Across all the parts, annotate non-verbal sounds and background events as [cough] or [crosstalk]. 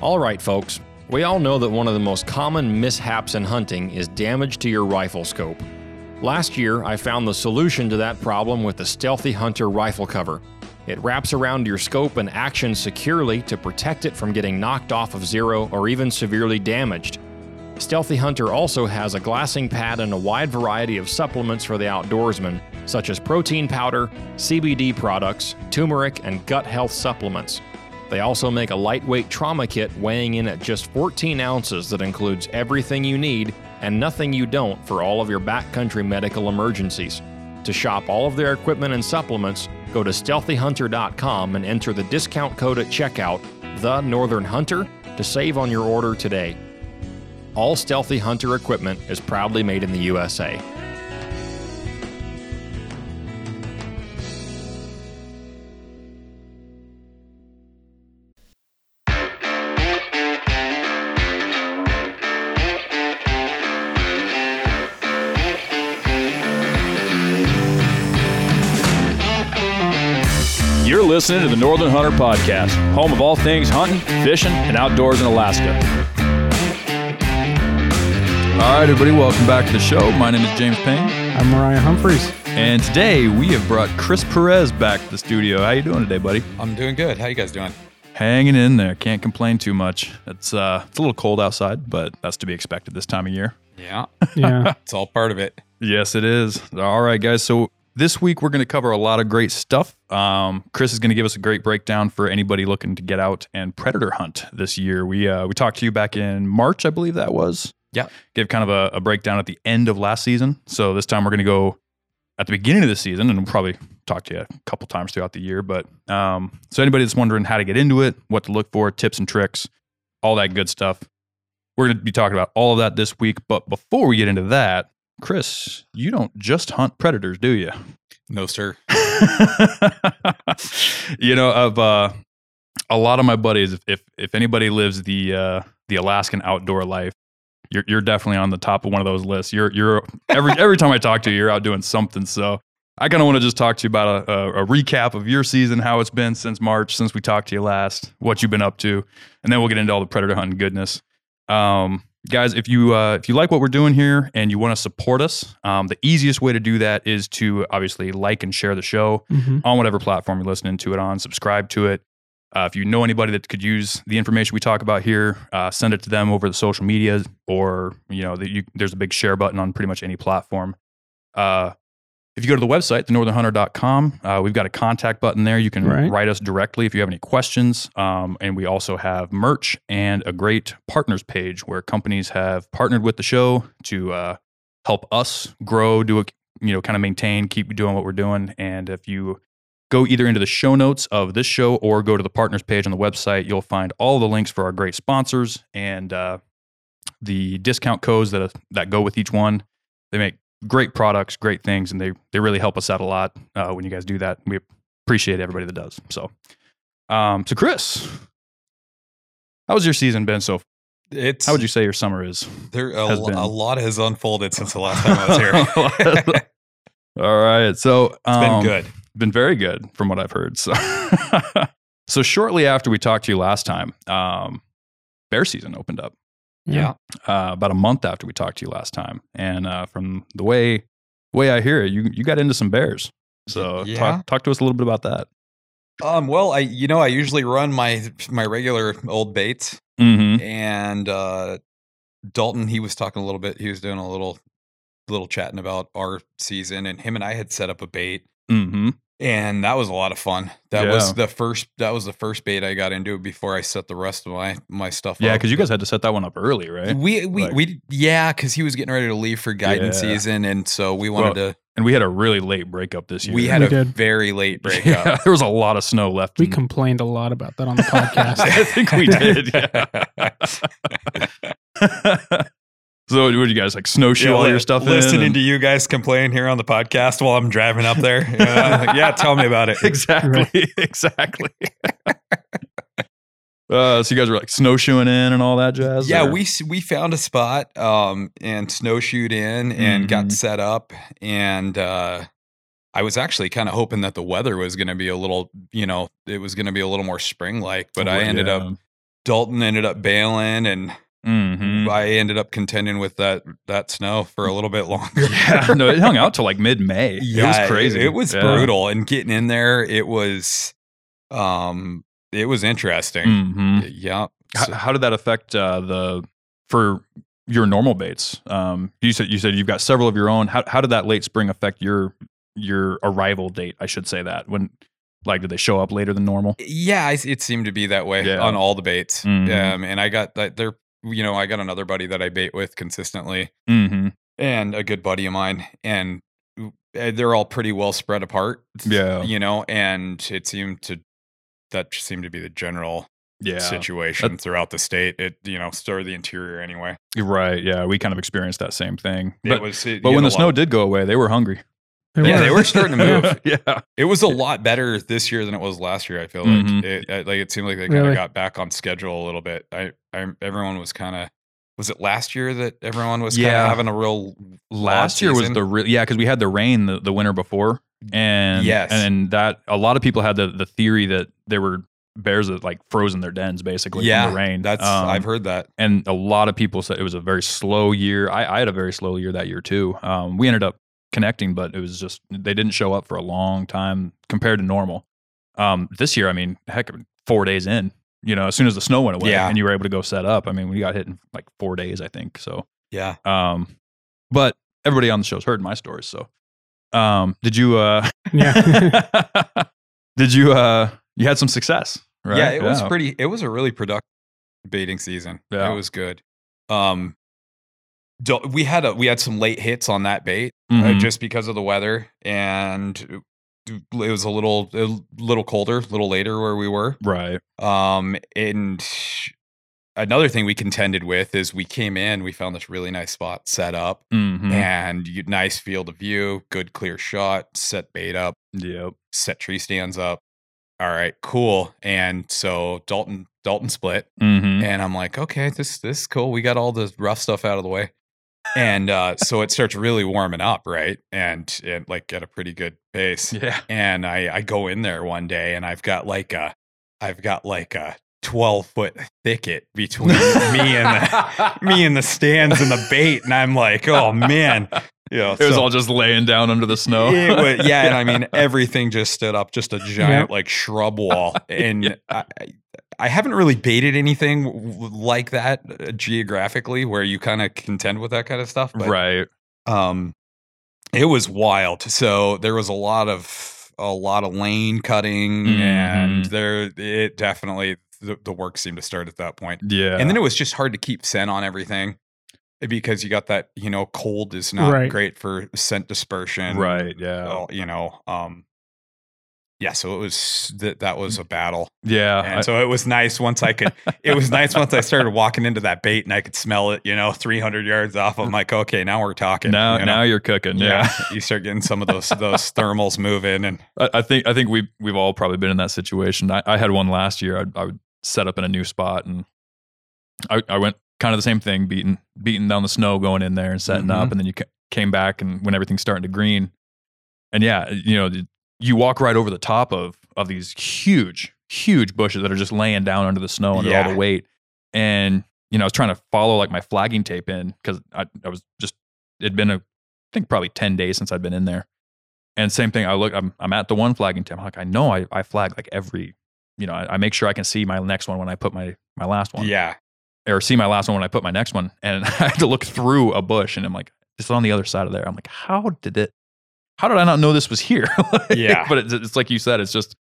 All right, folks. We all know that one of the most common mishaps in hunting is damage to your rifle scope. Last year, I found the solution to that problem with the Sthealthy Hunter rifle cover. It wraps around your scope and action securely to protect it from getting knocked off of zero or even severely damaged. Sthealthy Hunter also has a glassing pad and a wide variety of supplements for the outdoorsman, such as protein powder, CBD products, turmeric, and gut health supplements. They also make a lightweight trauma kit weighing in at just 14 ounces that includes everything you need and nothing you don't for all of your backcountry medical emergencies. To shop all of their equipment and supplements, go to sthealthyhunter.com and enter the discount code at checkout, The Northern Hunter, to save on your order today. All Sthealthy Hunter equipment is proudly made in the USA. Listening to the Northern Hunter Podcast, home of all things hunting, fishing, and outdoors in Alaska. All right, everybody, welcome back to the show. My name is James Payne, I'm Mariah Humphreys. and today we have brought Chris Perez back to the studio. How you doing today, buddy? I'm doing good. How you guys doing? Hanging in there. Can't complain too much. It's uh, it's a little cold outside, but that's to be expected this time of year. Yeah, Yeah. [laughs] it's all part of it. Yes, it is. All right, guys. So this week we're going to cover a lot of great stuff. Um, Chris is going to give us a great breakdown for anybody looking to get out and predator hunt this year. We uh, we talked to you back in March, I believe that was. Yeah. Give kind of a, a breakdown at the end of last season. So this time we're going to go at the beginning of the season, and we'll probably talk to you a couple times throughout the year. But um, so anybody that's wondering how to get into it, what to look for, tips and tricks, all that good stuff. We're going to be talking about all of that this week. But before we get into that, Chris, you don't just hunt predators, do you? No, sir. [laughs] you know, of uh, a lot of my buddies, if if, if anybody lives the uh, the Alaskan outdoor life, you're you're definitely on the top of one of those lists. You're you're every every time I talk to you, you're out doing something. So I kind of want to just talk to you about a, a, a recap of your season, how it's been since March, since we talked to you last, what you've been up to, and then we'll get into all the predator hunting goodness. Um, guys, if you uh, if you like what we're doing here and you want to support us, um, the easiest way to do that is to obviously like and share the show Mhm. on whatever platform you're listening to it on. Subscribe to it. Uh, if you know anybody that could use the information we talk about here, uh, send it to them over the social media, or you know, the, you, there's a big share button on pretty much any platform. If you go to the website, thenorthernhunter.com, uh, we've got a contact button there. You can Right. write us directly if you have any questions. Um, and we also have merch and a great partners page where companies have partnered with the show to uh, help us grow, do a, you know, kind of maintain, keep doing what we're doing. And if you go either into the show notes of this show or go to the partners page on the website, you'll find all the links for our great sponsors and uh, the discount codes that that go with each one. They make great products, great things, and they they really help us out a lot uh, when you guys do that. We appreciate everybody that does. So, um, so Chris, how how's your season been so? It's How would you say your summer is? there a, has lo- been? a lot has unfolded since the last time I was here. [laughs] All right, so um, it's been good. been very good from what I've heard. So, [laughs] so shortly after we talked to you last time, um, bear season opened up. Yeah. Uh, about a month after we talked to you last time, and uh, from the way way I hear it, you you got into some bears. So Yeah. talk talk to us a little bit about that. Um. Well, I you know I usually run my my regular old baits, Mm-hmm. and uh, Dalton he was talking a little bit. He was doing a little little chatting about our season, and him and I had set up a bait, Mm-hmm. and that was a lot of fun. That Yeah. was the first. That was the first bait I got into before I set the rest of my my stuff. Yeah, because you guys had to set that one up early, right? We we Like- we yeah, because he was getting ready to leave for guidance Yeah. season, and so we wanted Well, to. And we had a really late breakup this year. We had We a did. very late [laughs] breakup. Yeah, [laughs] there was a lot of snow left. We in- complained a lot about that on the [laughs] podcast. I think we did. Yeah. so, what do you guys like snowshoe all your stuff in? listening and- to you guys complain here on the podcast while I'm driving up there. [laughs] Uh, yeah, tell me about it. [laughs] exactly, [laughs] exactly. uh, so you guys were like snowshoeing in and all that jazz. Yeah, or- we we found a spot um, and snowshoed in and Mhm. got set up, and uh, I was actually kind of hoping that the weather was going to be a little, you know, it was going to be a little more spring like, but I Oh, ended yeah. up Dalton ended up bailing, and Mhm. I ended up contending with that that snow for a little bit longer. [laughs] Yeah, no, it hung out till like mid May. it was crazy. It, was Yeah. brutal, and getting in there, it was, um, it was interesting. Mhm. Yeah. How, So- how did that affect uh, the for your normal baits? Um, you said you said you've got several of your own. How how did that late spring affect your your arrival date? I should say that when like did they show up later than normal? Yeah, it seemed to be that way Yeah. on all the baits. Mhm. Um, and I got that there. You know, I got another buddy that I bait with consistently, Mm-hmm. and a good buddy of mine, and uh, they're all pretty well spread apart. Yeah. you know, and it seemed to that just seemed to be the general Yeah, situation throughout the state. It you know, sort of the interior anyway. Right. Yeah, we kind of experienced that same thing. It But, was, it, but when the snow did go away, they were hungry. Yeah, they were starting to [laughs] move. [laughs] yeah. It was a lot better this year than it was last year. I feel Mhm. like it, it- like it seemed like they kind of Really? got back on schedule a little bit. I, I everyone was kind of was it last year that everyone was kind Yeah. of having a real Last year was the real yeah because we had the rain the, the winter before and Yes. and that a lot of people had the the theory that there were bears that like froze in their dens basically yeah from the rain. That's Um, I've heard that. and a lot of people said it was a very slow year. I, I had a very slow year that year too. Um, we ended up connecting, but it was just they didn't show up for a long time compared to normal. Um, this year, I mean, heck, four days in, you know, as soon as the snow went away Yeah. and you were able to go set up, I mean, we got hit in like four days, I think. So, Yeah. um, but everybody on the show's heard my stories. So, um, did you, uh, Yeah. [laughs] did you, uh, you had some success, right? Yeah, it was pretty. It was a really productive baiting season. Yeah. it was good. Um, do- we had a we had some late hits on that bait uh, Mhm. just because of the weather, and it was a little a little colder, a little later where we were. right. Um, and another thing we contended with is we came in, we found this really nice spot set up, Mhm. and you, nice field of view, good clear shot, set bait up, Yep. set tree stands up. All right, cool. And so Dalton Dalton split, Mm-hmm. and I'm like, okay, this this is cool. We got all the rough stuff out of the way. And uh, so it starts really warming up, right? And and like at a pretty good pace. Yeah. And I I go in there one day, and I've got like a I've got like a 12 foot thicket between me and the [laughs] me and the stands and the bait, and I'm like, oh man, you know, It was so- all just laying down under the snow. was, yeah, and I mean [laughs] everything just stood up, just a giant like shrub wall, [laughs] and I, I- I haven't really baited anything w- w- like that uh, geographically, where you kind of contend with that kind of stuff. But, right. Um, it was wild. So there was a lot of a lot of lane cutting, and Mhm. there it definitely the, the work seemed to start at that point. Yeah. And then it was just hard to keep scent on everything because you got that you know cold is not Right. great for scent dispersion right. Yeah. well, you know, um, yeah. So it was that that was a battle, yeah. and I- so it was nice once I could. [laughs] it was nice once I started walking into that bait and I could smell it. You know, three hundred yards off. I'm like, okay, now we're talking. now, you know? now you're cooking. Yeah. you [laughs] start getting some of those those thermals moving, and I, I think I think we we've all probably been in that situation. I, I had one last year. I, I would set up in a new spot, and I, I went kind of the same thing, beating beating down the snow, going in there and setting Mhm. up, and then you ca- came back, and when everything's starting to green, and yeah, you know, you walk right over the top of of these huge, huge bushes that are just laying down under the snow under all the weight, and you know, I was trying to follow like my flagging tape in because I, I was just it'd been a I think probably ten days since I'd been in there. And same thing, I look, I'm, I'm at the one flagging tape. I'm like, I know I, I flag like every, you know, I, I make sure I can see my next one when I put my, my last one yeah, or see my last one when I put my next one. And [laughs] I had to look through a bush and I'm like, it's on the other side of there. I'm like, how did it, how did I not know this was here? Like, [laughs] Yeah. But it's, it's like you said, it's just,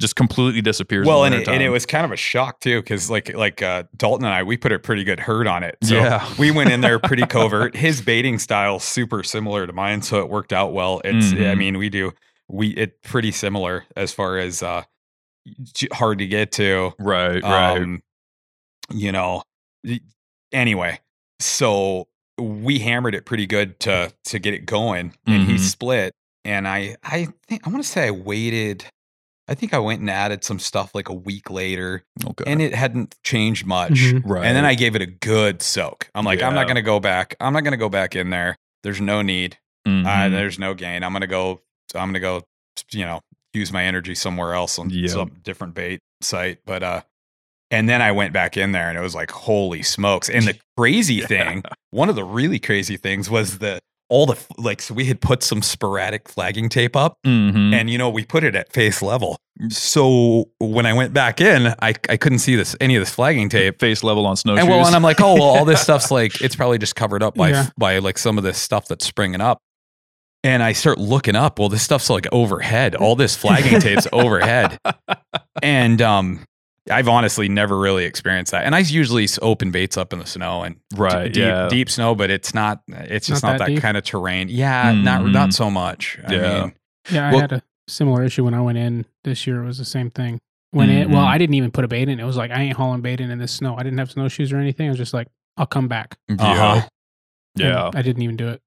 just completely disappears. well, and it, and it was kind of a shock too, because like like uh, Dalton and I, we put a pretty good hurt on it. So yeah. we went in there pretty covert. [laughs] His baiting style super similar to mine, so it worked out well. It's I Mhm. mean we do we it pretty similar as far as uh hard to get to. Right. Right. Um, you know. Anyway, so we hammered it pretty good to to get it going, and he Mhm. split. And I I think I want to say I waited. I think I went and added some stuff like a week later, okay. and it hadn't changed much. Mhm. right. And then I gave it a good soak. I'm like, I'm not going to go back. I'm not going to go back in there. There's no need. Uh, Mhm. there's no gain. I'm going to go, I'm going to go, you know, use my energy somewhere else on Yep. some different bait site. But, uh, And then I went back in there and it was like, holy smokes. And the [laughs] crazy thing, one of the really crazy things was the all the like so we had put some sporadic flagging tape up Mm-hmm. and you know we put it at face level. So when I went back in, I, I couldn't see this any of this flagging tape. Face level on snowshoes. And well, and I'm like, oh well, all this [laughs] stuff's like it's probably just covered up by Yeah. by like some of this stuff that's springing up. And I start looking up. Well, this stuff's like overhead. All this [laughs] flagging tape's overhead. And um, I've honestly never really experienced that. And I usually open baits up in the snow and Right, deep, yeah. deep snow, but it's not. It's just Not not, that that, kind of terrain. Yeah, not Mhm. not so much. I Yeah. mean, Yeah, I Well- had a similar issue when I went in this year. It was the same thing. When it, well, Mhm. I didn't even put a bait in. It was like I ain't hauling bait in in this snow. I didn't have snowshoes or anything. I was just like, I'll come back. Uh-huh. And Yeah. I didn't even do it.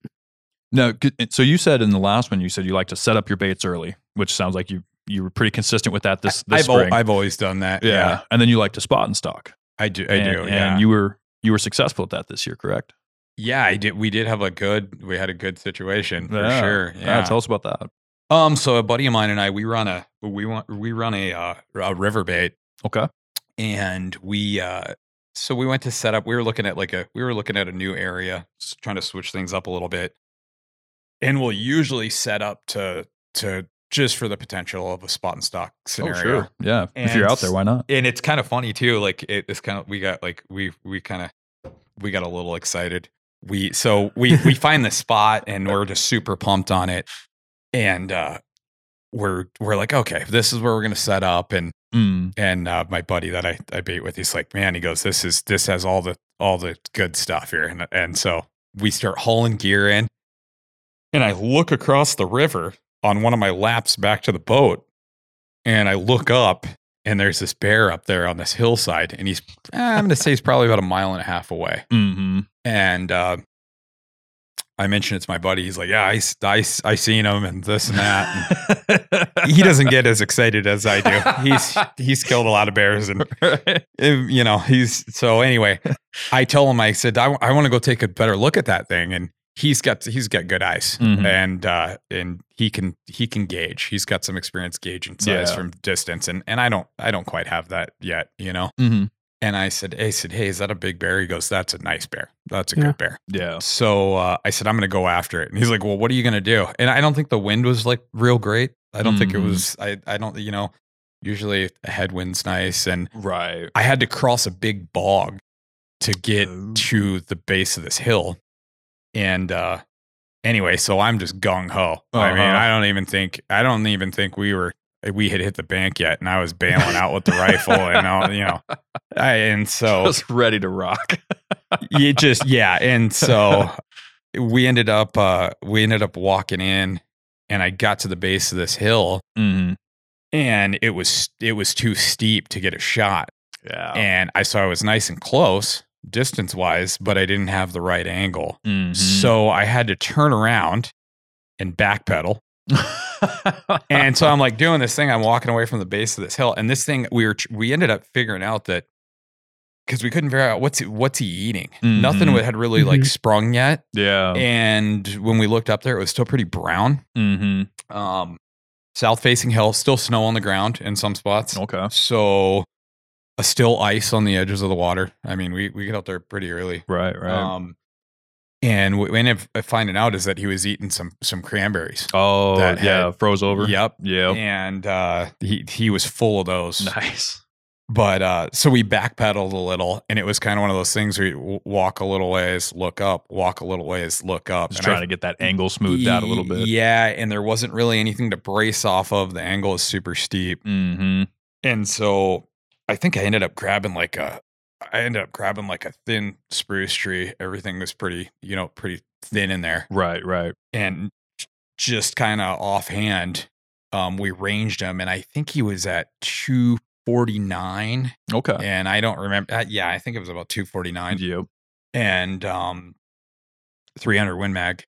No, so you said in the last one, you said you like to set up your baits early, which sounds like you you were pretty consistent with that this this I've al- spring. I've always done that. yeah. Yeah, and then you like to spot and stalk. I do. I and, do. Yeah, and you were you were successful at that this year, correct? yeah, I did. We did have a good. We had a good situation for Yeah. sure. Yeah. Yeah. tell us about that. Um. So a buddy of mine and I, we run a we want we run a uh, a river bait, Okay. and we uh. So we went to set up. We were looking at like a we were looking at a new area, trying to switch things up a little bit. And we'll usually set up to to just for the potential of a spot and stalk scenario. Oh, Yeah. if you're out there, why not? and it's kind of funny too. Like it, it's kind of we got like we we kind of we got a little excited. We so we we [laughs] find the spot and we're just super pumped on it, and uh, we're we're like, okay, this is where we're gonna set up. And Mm. and uh, my buddy that I I bait with, he's like, man, he goes, this is this has all the all the good stuff here, and and so we start hauling gear in, and I look across the river on one of my laps back to the boat, and I look up, and there's this bear up there on this hillside, and he's eh, I'm going to say he's probably about a mile and a half away, hmm and uh, I mentioned it to my buddy. He's like, yeah, I, I, I seen him and this and that. And [laughs] he doesn't get as excited as I do. He's [laughs] he's killed a lot of bears and uh, you know he's so anyway. I tell him I said I, want to go take a better look at that thing and he's got he's got good eyes Mhm. and uh and he can he can gauge. He's got some experience gauging size Yeah. from distance and and I don't I don't quite have that yet. You know. hmm And I said, I said, hey, is that a big bear? He goes, that's a nice bear. That's a Yeah. good bear. Yeah. So uh, I said, I'm going to go after it. And he's like, well, what are you going to do? And I don't think the wind was like real great. I don't think it Mhm. was, I, I don't, you know, usually a headwind's nice. And Right. I had to cross a big bog to get Oh. to the base of this hill. And uh, anyway, so I'm just gung ho. I mean, Uh-huh. I don't even think, I don't even think we were, we had hit the bank yet. And I was bailing out with the rifle and, all, you know, [laughs] I, and so Just ready to rock. you just yeah and so [laughs] we ended up uh we ended up walking in and i got to the base of this hill hmm and it was it was too steep to get a shot Yeah. and i saw I was nice and close distance wise but i didn't have the right angle Mhm. so i had to turn around and backpedal [laughs] and so i'm like doing this thing i'm walking away from the base of this hill and this thing we were we ended up figuring out that because we couldn't figure out what's what's he eating nothing Mhm. had really like Mhm. sprung yet yeah. and when we looked up there, it was still pretty brown. hmm Um, south facing hill, still snow on the ground in some spots. Okay. So, a still ice on the edges of the water. I mean, we we get out there pretty early. Right. Right. Um, and we ended up finding out is that he was eating some some cranberries. oh, yeah. had- froze over. Yep. Yep. And uh, he he was full of those. Nice. But uh, so we backpedaled a little, and it was kind of one of those things where you walk a little ways, look up, walk a little ways, look up. Just And I trying to get that angle smoothed out a little bit. Yeah, and there wasn't really anything to brace off of. The angle is super steep. hmm And so I think I ended up grabbing like a I ended up grabbing like a thin spruce tree. Everything was pretty, you know, pretty thin in there. Right. Right. And just kind of offhand, um, we ranged him and I think he was at 249. Okay. And I don't remember uh, yeah, I think it was about 249 Yep. and um 300 Win Mag,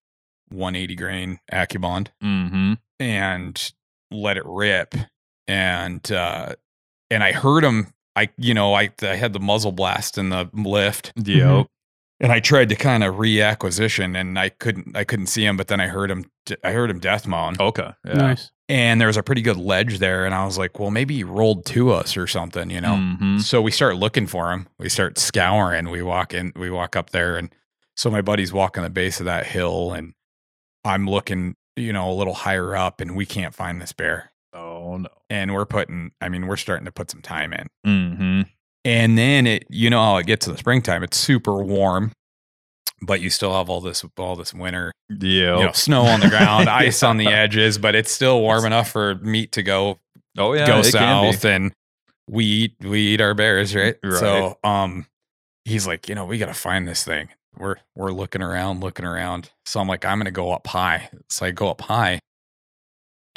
180 grain AccuBond hmm and let it rip and uh and i heard him i you know i i had the muzzle blast in the lift Yep. and I tried to kind of reacquisition, and I couldn't. I couldn't see him, but then I heard him. I heard him death moan, Okay. Yeah. Nice. and there was a pretty good ledge there, and I was like, well, maybe he rolled to us or something, you know. Mhm. So we start looking for him. We start scouring. We walk in. We walk up there, and so my buddy's walking the base of that hill, and I'm looking, you know, a little higher up, and we can't find this bear. Oh no. And we're putting. I mean, we're starting to put some time in. Mm-hmm. And then it, you know, how it gets to the springtime. It's super warm, but you still have all this, all this winter, Yeah. you know, snow on the ground, [laughs] ice on the edges, but it's still warm enough for meat to go oh yeah. go it can be. south, and we eat, we eat our bears, right? Right. So, um, he's like, you know, we got to find this thing. We're we're looking around, looking around. So I'm like, I'm gonna go up high. So I go up high,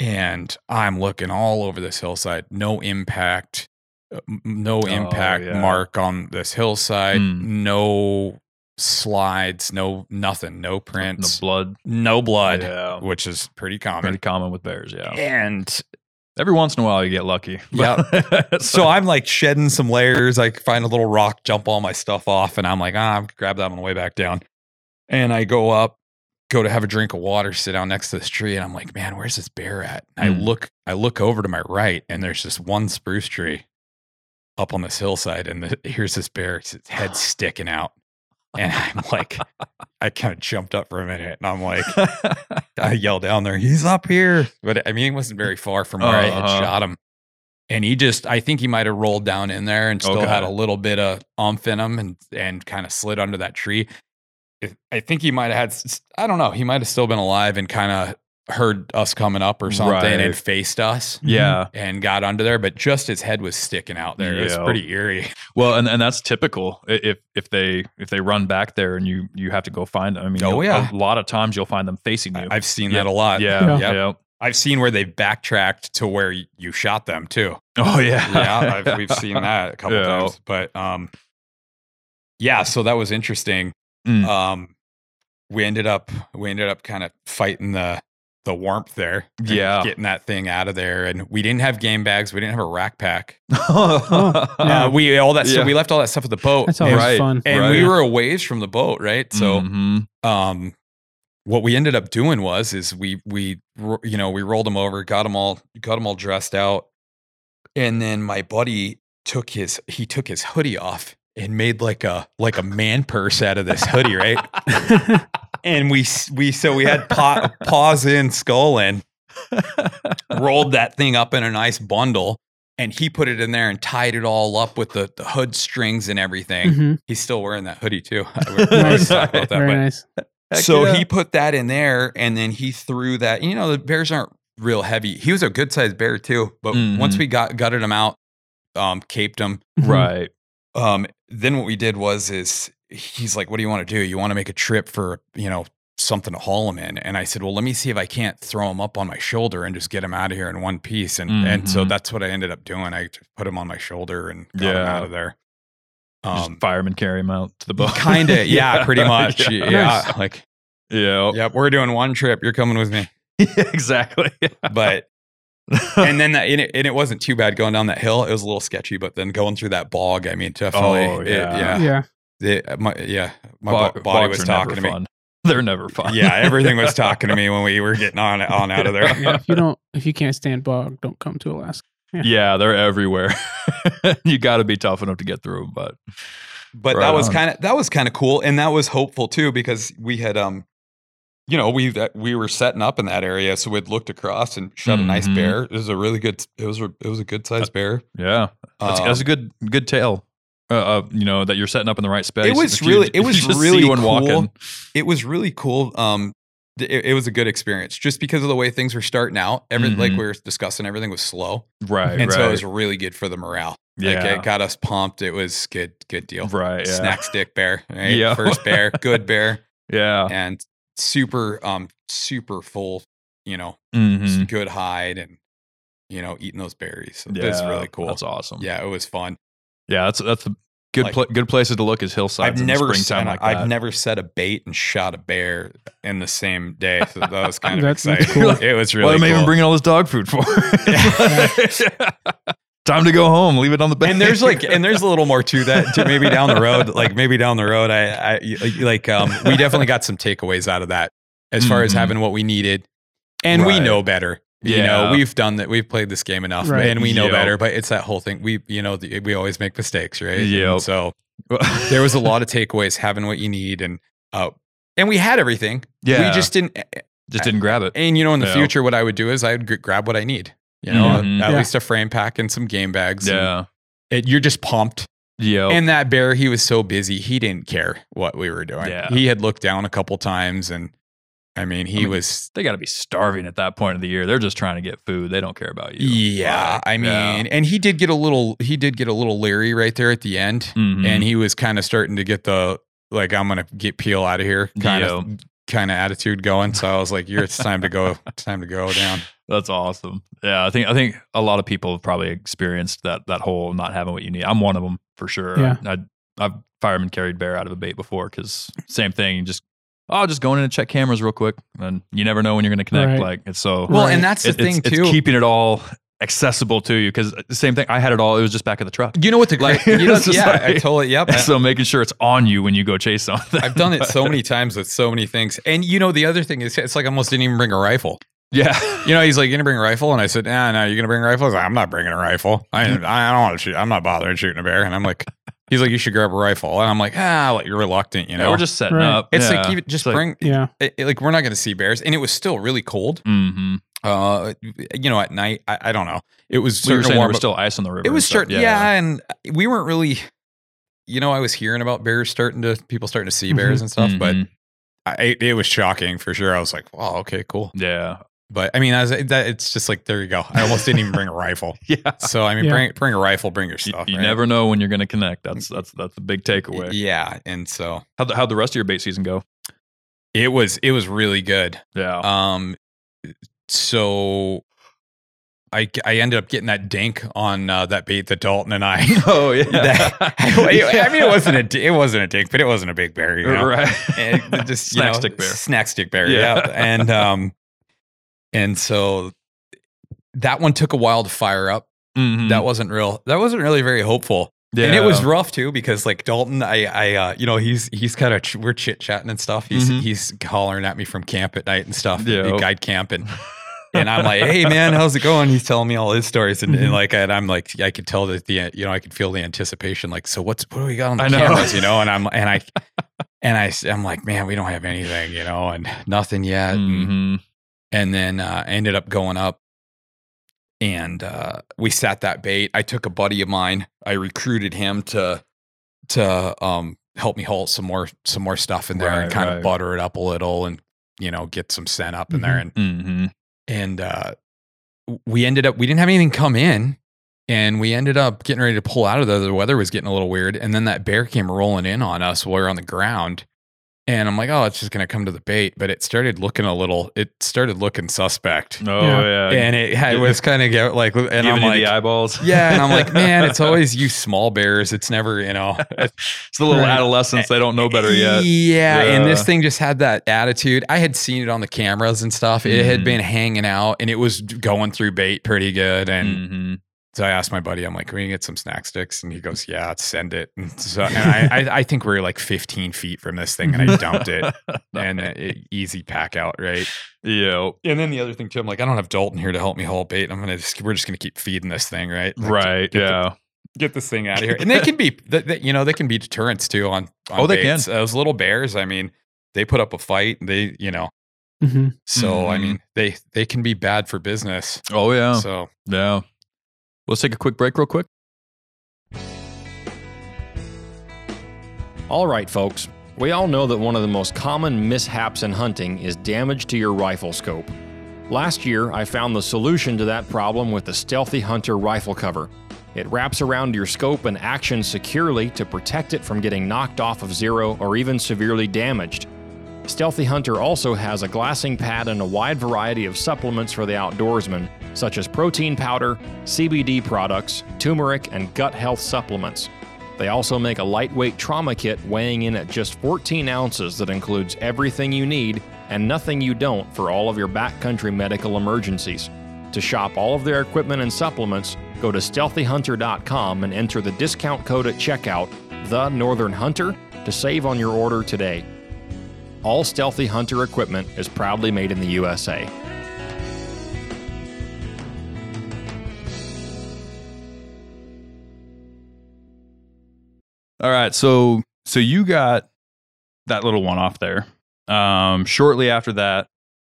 and I'm looking all over this hillside. No impact, uh, no impact Oh, yeah. mark on this hillside. Hmm. No slides. No nothing. No prints. blood. no blood, Yeah. which is pretty common. Pretty common with bears. Yeah. And Every once in a while you get lucky. [laughs] Yeah. But- so I'm like shedding some layers. I find a little rock, jump all my stuff off, and I'm like, ah, I'll grab that on the way back down. And I go up, go to have a drink of water, sit down next to this tree, and I'm like, man, where's this bear at? Hmm. I look, I look over to my right, and there's just one spruce tree up on this hillside, and the, here's this bear, its head [gasps] sticking out. And I'm like, I kind of jumped up for a minute, and I'm like, I [laughs] yell down there, he's up here. But I mean, he wasn't very far from where I had Uh-huh. shot him. And he just, I think he might have rolled down in there and still had a little bit of umph in him and, and kind of slid under that tree. If- I think he might have had, I don't know, he might have still been alive and kind of heard us coming up or something and faced us yeah. and got under there. But just his head was sticking out there. It was pretty eerie. Well, and, and that's typical. If if they if they run back there and you you have to go find them. I mean, Oh, yeah. a lot of times you'll find them facing you. I- I've seen Yeah. that a lot. yeah, Yeah. yeah, Yep. I've seen where they backtracked to where you shot them too. Oh yeah, yeah, I've, we've seen [laughs] that a couple Yeah. times. But um, yeah, so that was interesting. Mm. Um, we ended up we ended up kind of fighting the the warmth there. Yeah. getting that thing out of there, and we didn't have game bags. We didn't have a rack pack. Oh, Yeah. Uh, [laughs] we all that Yeah. stuff. We left all that stuff at the boat. That's always Right. fun. and we were a ways from the boat, right? So Mhm. um what we ended up doing was is we we you know we rolled them over got them all got them all dressed out and then my buddy took his he took his hoodie off and made like a like a man purse out of this hoodie right [laughs] and we we so we had paw, paws in skull in rolled that thing up in a nice bundle and he put it in there and tied it all up with the, the hood strings and everything Mhm. he's still wearing that hoodie too we [laughs] were about that, Very but- nice. So yeah. he put that in there and then he threw that. You know, the bears aren't real heavy. He was a good sized bear too. But once Mhm. we got gutted him out, um, caped him, Mhm. right. um, then what we did was is he's like, What do you want to do? You want to make a trip for, you know, something to haul him in? And I said, Well, let me see if I can't throw him up on my shoulder and just get him out of here in one piece. And and so Mhm. that's what I ended up doing. I put him on my shoulder and got him out of there. Um firemen carry him out to the boat. kind of, [laughs] yeah, pretty [laughs] much. yeah. Yeah. Like, Yeah. yep, we're doing one trip. You're coming with me. [laughs] exactly. but and then [laughs] that, and, it, and it wasn't too bad going down that hill. It was a little sketchy, but then going through that bog, I mean, definitely, Oh, it- yeah. yeah, Yeah. It- my, yeah, my Bog- bo- body was talking to me. fun. [laughs] They're never fun. Yeah, everything was [laughs] talking to me when we were getting on on out of there. Yeah, if you don't, if you can't stand bog, don't come to Alaska. yeah, they're everywhere. you got to be tough enough to get through 'em, but But Right that was kind of that was kind of cool, and that was hopeful too because we had um, you know, we that we were setting up in that area, so we'd looked across and shot a nice Mhm. bear. It was a really good. It was a, it was a good sized bear. yeah, that's, that's a Um, good good tail. Uh, uh, you know that you're setting up in the right space. It was If you- really- [laughs] it was really cool. walking. it was really cool. Um, it, it was a good experience just because of the way things were starting out. Every like Mhm. we were discussing, everything was slow, Right, and right. so it was really good for the morale. Like yeah, it got us pumped. It was good, good deal. right. Yeah, Snack stick bear, right? [laughs] Yeah. First bear, good bear, [laughs] yeah. and super, um, super full. You know, Mhm. good hide, and you know, eating those berries. So Yeah, It's really cool. That's awesome. Yeah, it was fun. yeah. That's that's the good Like- pla- good places to look is hillsides. I've never, and like I've never set a bait and shot a bear in the same day. So that was [laughs] kind of That's- that's exciting. cool. [laughs] It was really what am I cool. even bringing all this dog food for? [laughs] Time to go home. Leave it on the bed. and there's like and there's a little more to that to maybe down the road [laughs] like maybe down the road i i like um we definitely got some takeaways out of that as far as Mhm. having what we needed and we know better you Yeah. know we've done that we've played this game enough Right. and we know Yep. better but it's that whole thing we you know the, we always make mistakes right And Yep. so [laughs] there was a lot of takeaways having what you need and uh and we had everything Yeah. we just didn't just didn't grab it. and you know in the Yeah. future what i would do is i'd g- grab what i need you know Mhm. at Yeah. least a frame pack and some game bags Yeah. it, you're just pumped Yeah. and that bear, he was so busy, he didn't care what we were doing. Yeah. He had looked down a couple times, and I mean, he I mean, was. they got to be starving at that point of the year. They're just trying to get food. They don't care about you. Yeah, Like, I mean, yeah. and he did get a little. He did get a little leery right there at the end, Mhm. and he was kind of starting to get the like, I'm gonna get peel out of here kind of kind of attitude going. So I was like, "You're it's time to go. It's time to go down." That's awesome. Yeah, I think I think a lot of people have probably experienced that that whole not having what you need. I'm one of them for sure. Yeah. I, I, I've fireman carried bear out of a bait before because same thing. You just oh, just going in and check cameras real quick, and you never know when you're going to connect. Right. Like it's so Well, Right. and that's the it- thing it's, too. It's keeping it all accessible to you because the same thing. I had it all. It was just back of the truck. you know what the Like. You [laughs] know, it's just yeah, I like- totally. Yep. [laughs] so making sure it's on you when you go chase [laughs] something. I've done it so many times with so many things, and you know, the other thing is, it's like I almost didn't even bring a rifle. Yeah. You know, he's like, "You gonna bring a rifle?" And I said, "Nah, no, you gonna bring a rifle?" I was like, "I'm not bringing a rifle. I, [laughs] I don't want to shoot. I'm not bothering shooting a bear." And I'm like, "He's like, you should grab a rifle." And I'm like, "Ah, like you're reluctant, you Yeah, know." we're just setting Right. up. it's Yeah. like even just It's like- bring. Yeah. it- it- like we're not gonna see bears, and it was still really cold. Mhm. Uh, you know, at night, I, I don't know. It was We were starting to saying there warm was up. still ice on the river. It and was stuff. starting, yeah. and we weren't really. You know, I was hearing about bears starting to people starting to see bears and stuff, but Mhm. I, it was shocking for sure. I was like, "Wow, okay, cool." yeah, But I mean, as that, it's just like there you go. I almost didn't even bring a [laughs] rifle. yeah. So I mean, Yeah. bring bring a rifle, bring your stuff. you right? never know when you're going to connect. That's that's that's a big takeaway. Yeah, and so How'd the, how'd the rest of your bait season go? it was it was really good. Yeah. Um, so I I ended up getting that dink on uh, that bait that Dalton and I. [laughs] oh [laughs] yeah. that- I mean, it wasn't a di- it wasn't a dink, but it wasn't a big bear, you know. right. And it just you Snack know, stick bear. snack stick bear, Yeah. yeah. And um, and so that one took a while to fire up. Mhm. That wasn't real. That wasn't really very hopeful. yeah. And it was rough too because like Dalton, I, I, uh, you know, he's he's kind of ch- we're chit chatting and stuff. He's Mhm. he's hollering at me from camp at night and stuff, Yeah. guide camp, and [laughs] and I'm like, hey man, how's it going? He's telling me all his stories, and, and Mhm. like, and I'm like, I could tell that the, you know, I could feel the anticipation. Like, so what's what do we got on the I know. cameras, you know? And I'm and I [laughs] and I I'm like, man, we don't have anything, you know, and nothing yet. And, Mhm. And then uh, ended up going up and uh, we sat that bait. I took a buddy of mine. I recruited him to to um, help me haul some more some more stuff in there Right, and kind right. of butter it up a little and you know get some scent up in there and Mhm. and uh, we ended up we didn't have anything come in and we ended up getting ready to pull out of there. The weather was getting a little weird and then that bear came rolling in on us while we were on the ground. And I'm like, oh, it's just gonna come to the bait, but it started looking a little. It started looking suspect. Oh Yeah. yeah. and it, it was kind of like, and Giving I'm like, the eyeballs. yeah, and I'm like, man, [laughs] it's always you small bears. It's never, you know, [laughs] it's the little Right. adolescents. They don't know better yet. Yeah, and this thing just had that attitude. I had seen it on the cameras and stuff. It had Mhm. been hanging out, and it was going through bait pretty good. And Mhm. So I asked my buddy, I'm like, "Can we get some snack sticks?" And he goes, [laughs] "Yeah, send it." And so and I, I, I think we are like 15 feet from this thing, and I dumped it, [laughs] and it, easy pack out, right? yeah. And then the other thing too, I'm like, I don't have Dalton here to help me haul bait. I'm gonna just, we're just gonna keep feeding this thing, right? Like, Right. get the- Yeah. get this thing out of here. And they can be, th- th- you know, they can be deterrents too on. on Oh, they baits. can. Those little bears. I mean, they put up a fight. They, you know, hmm so I Mhm. mean, they they can be bad for business. Oh yeah. So Yeah. Let's take a quick break, real quick. All right, folks. We all know that one of the most common mishaps in hunting is damage to your rifle scope. Last year, I found the solution to that problem with the Sthealthy Hunter rifle cover. It wraps around your scope and action securely to protect it from getting knocked off of zero or even severely damaged. Sthealthy Hunter also has a glassing pad and a wide variety of supplements for the outdoorsman, such as protein powder, CBD products, turmeric, and gut health supplements. They also make a lightweight trauma kit weighing in at just 14 ounces that includes everything you need and nothing you don't for all of your backcountry medical emergencies. To shop all of their equipment and supplements, go to sthealthyhunter.com and enter the discount code at checkout, The Northern Hunter, to save on your order today. All Sthealthy Hunter equipment is proudly made in the USA. All right, so so you got that little one off there. Um, shortly after that,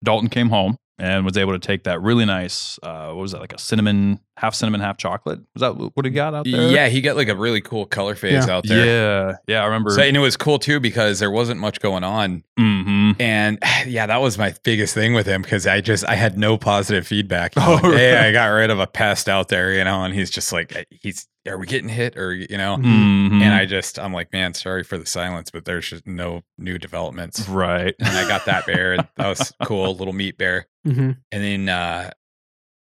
Dalton came home and was able to take that really nice. Uh, what was that like a cinnamon, half cinnamon, half chocolate? Was that what he got out there? Yeah, he got like a really cool color phase Yeah. out there. yeah, yeah. I remember. So, and it was cool too because there wasn't much going on. hmm And [sighs] yeah, that was my biggest thing with him because I just I had no positive feedback. [laughs] Oh, Like, hey. I got rid of a pest out there, you know, and he's just like, he's are we getting hit or you know? Mhm. And I just I'm like, man, sorry for the silence, but there's just no new developments. right. And I got that bear. That [laughs] was cool, little meat bear. hmm And then uh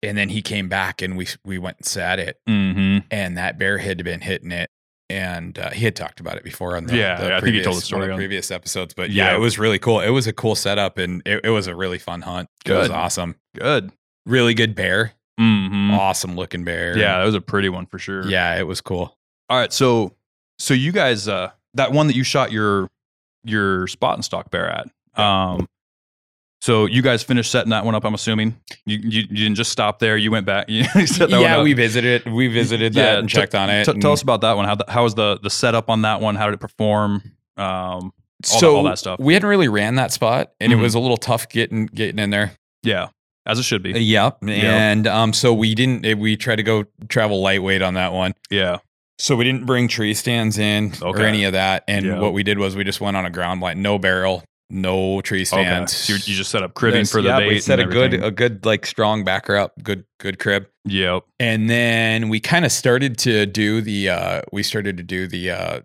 and then he came back and we we went and sat it, hmm and that bear had been hitting it. And uh, he had talked about it before on the, Yeah, the yeah, I think he told the previous- story on- previous episodes. But yeah, Yeah. it was really cool. It was a cool setup, and it, it was a really fun hunt. It was awesome. Good. Really good bear. hmm Awesome looking bear. Yeah, that was a pretty one for sure. yeah, it was cool. All right, so so you guys, uh, that one that you shot your your spot and stalk bear at, um, so you guys finished setting that one up. I'm assuming you you, you didn't just stop there. You went back. [laughs] You that yeah, we visited. We visited that Yeah, and t- checked on it. T- tell us about that one. How the, how was the the setup on that one? How did it perform? Um, all that- so all that stuff. We hadn't really ran that spot, and Mhm. it was a little tough getting getting in there. yeah, as it should be. Yep. And um, so we didn't. eh, We tried to go travel lightweight on that one. Yeah. So we didn't bring tree stands in or any of that. And Yeah. what we did was we just went on a ground blind, no barrel, no tree Okay. stands. So you, you just set up cribbing Yes, for the yeah, bait. We set a good, a good like strong backer up, good, good crib. Yep. And then we kind of started to do the, uh, we started to do the uh,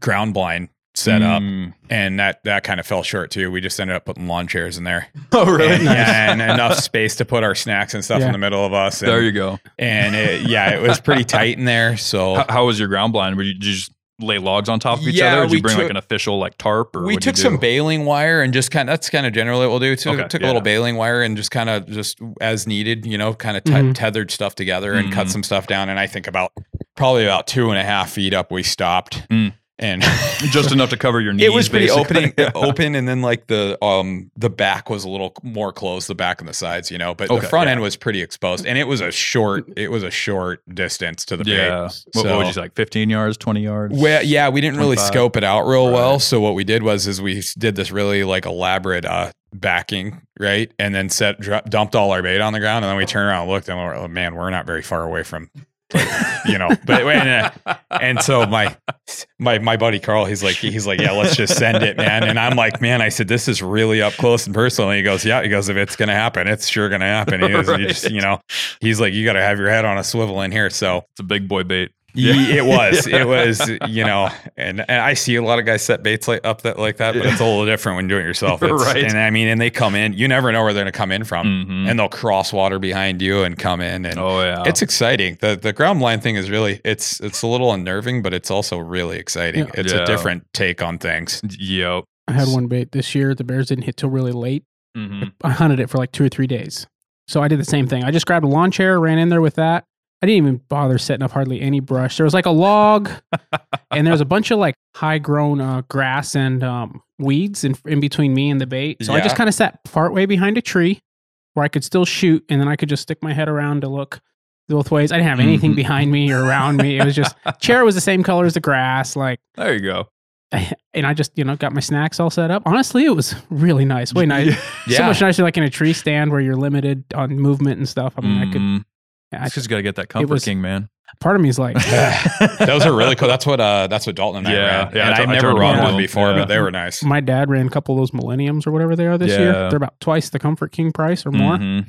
ground blind setup, Mm. and that that kind of fell short too. We just ended up putting lawn chairs in there. [laughs] Oh, really? And, yeah, and [laughs] enough space to put our snacks and stuff Yeah. in the middle of us. And, There you go. and it, yeah, it was pretty tight in there. So How, how was your ground blind? Would you, did you just lay logs on top of each Yeah, other? Or did we you bring like an official like tarp? Or we took some baling wire and just kind of that's kind of generally what we'll do. So Okay, took yeah. a little baling wire and just kind of just as needed, you know, kind of te- Mhm. tethered stuff together and cut Mhm. some stuff down. And I think about probably about two and a half feet up, we stopped. Mm. And [laughs] just enough to cover your knees. it was pretty opening, [laughs] open, and then like the um the back was a little more closed, the back and the sides, you know. But Okay, the front yeah. end was pretty exposed, and it was a short, it was a short distance to the bait. Yeah. What, what would you say? Like 15 yards, 20 yards? Well, yeah, we didn't really scope it out real Right. well. So what we did was is we did this really like elaborate uh backing, right? And then set dumped all our bait on the ground, and then we turned around and looked, and we're like, man, we're not very far away from, you know. But and, uh, and so my my my buddy Carl, he's like he's like, yeah, let's just send it, man. And I'm like, man, I said this is really up close and personal. And he goes, yeah, he goes, if it's gonna happen, it's sure gonna happen. He goes, you just you know, he's like, you got to have your head on a swivel in here. So It's a big boy bait. Ye- It was. [laughs] It was. You know, and, and I see a lot of guys set baits like up that like that, but it's a little different when you doing it yourself. [laughs] It's, Right. And I mean, and they come in. You never know where they're going to come in from, Mhm. and they'll cross water behind you and come in, and oh, yeah. it's exciting. the The ground blind thing is really it's it's a little unnerving, but it's also really exciting. Yeah. It's Yeah. a different take on things. Yep. I had one bait this year. The bears didn't hit till really late. hmm I hunted it for like two or three days. So I did the same thing. I just grabbed a lawn chair, ran in there with that. I didn't even bother setting up hardly any brush. There was like a log, [laughs] and there was a bunch of like high grown uh, grass and um, weeds in, in between me and the bait. So I just kind of sat partway behind a tree where I could still shoot, and then I could just stick my head around to look both ways. I didn't have anything Mhm. behind me or around me. It was just [laughs] chair was the same color as the grass, like. There you go. [laughs] And I just, you know, got my snacks all set up. Honestly, it was really nice. Way nice. So much nicer, like in a tree stand where you're limited on movement and stuff. I mean, I could. I just got to get that comfort was- king, man. part of me is like, [laughs] Those are really cool. That's what uh that's what Dalton and I Yeah, ran. yeah, I and t- I've never turned run one before, Yeah. but they were nice. my dad ran a couple of those Millenniums or whatever they are this Yeah. year. They're about twice the Comfort King price or more. Mhm.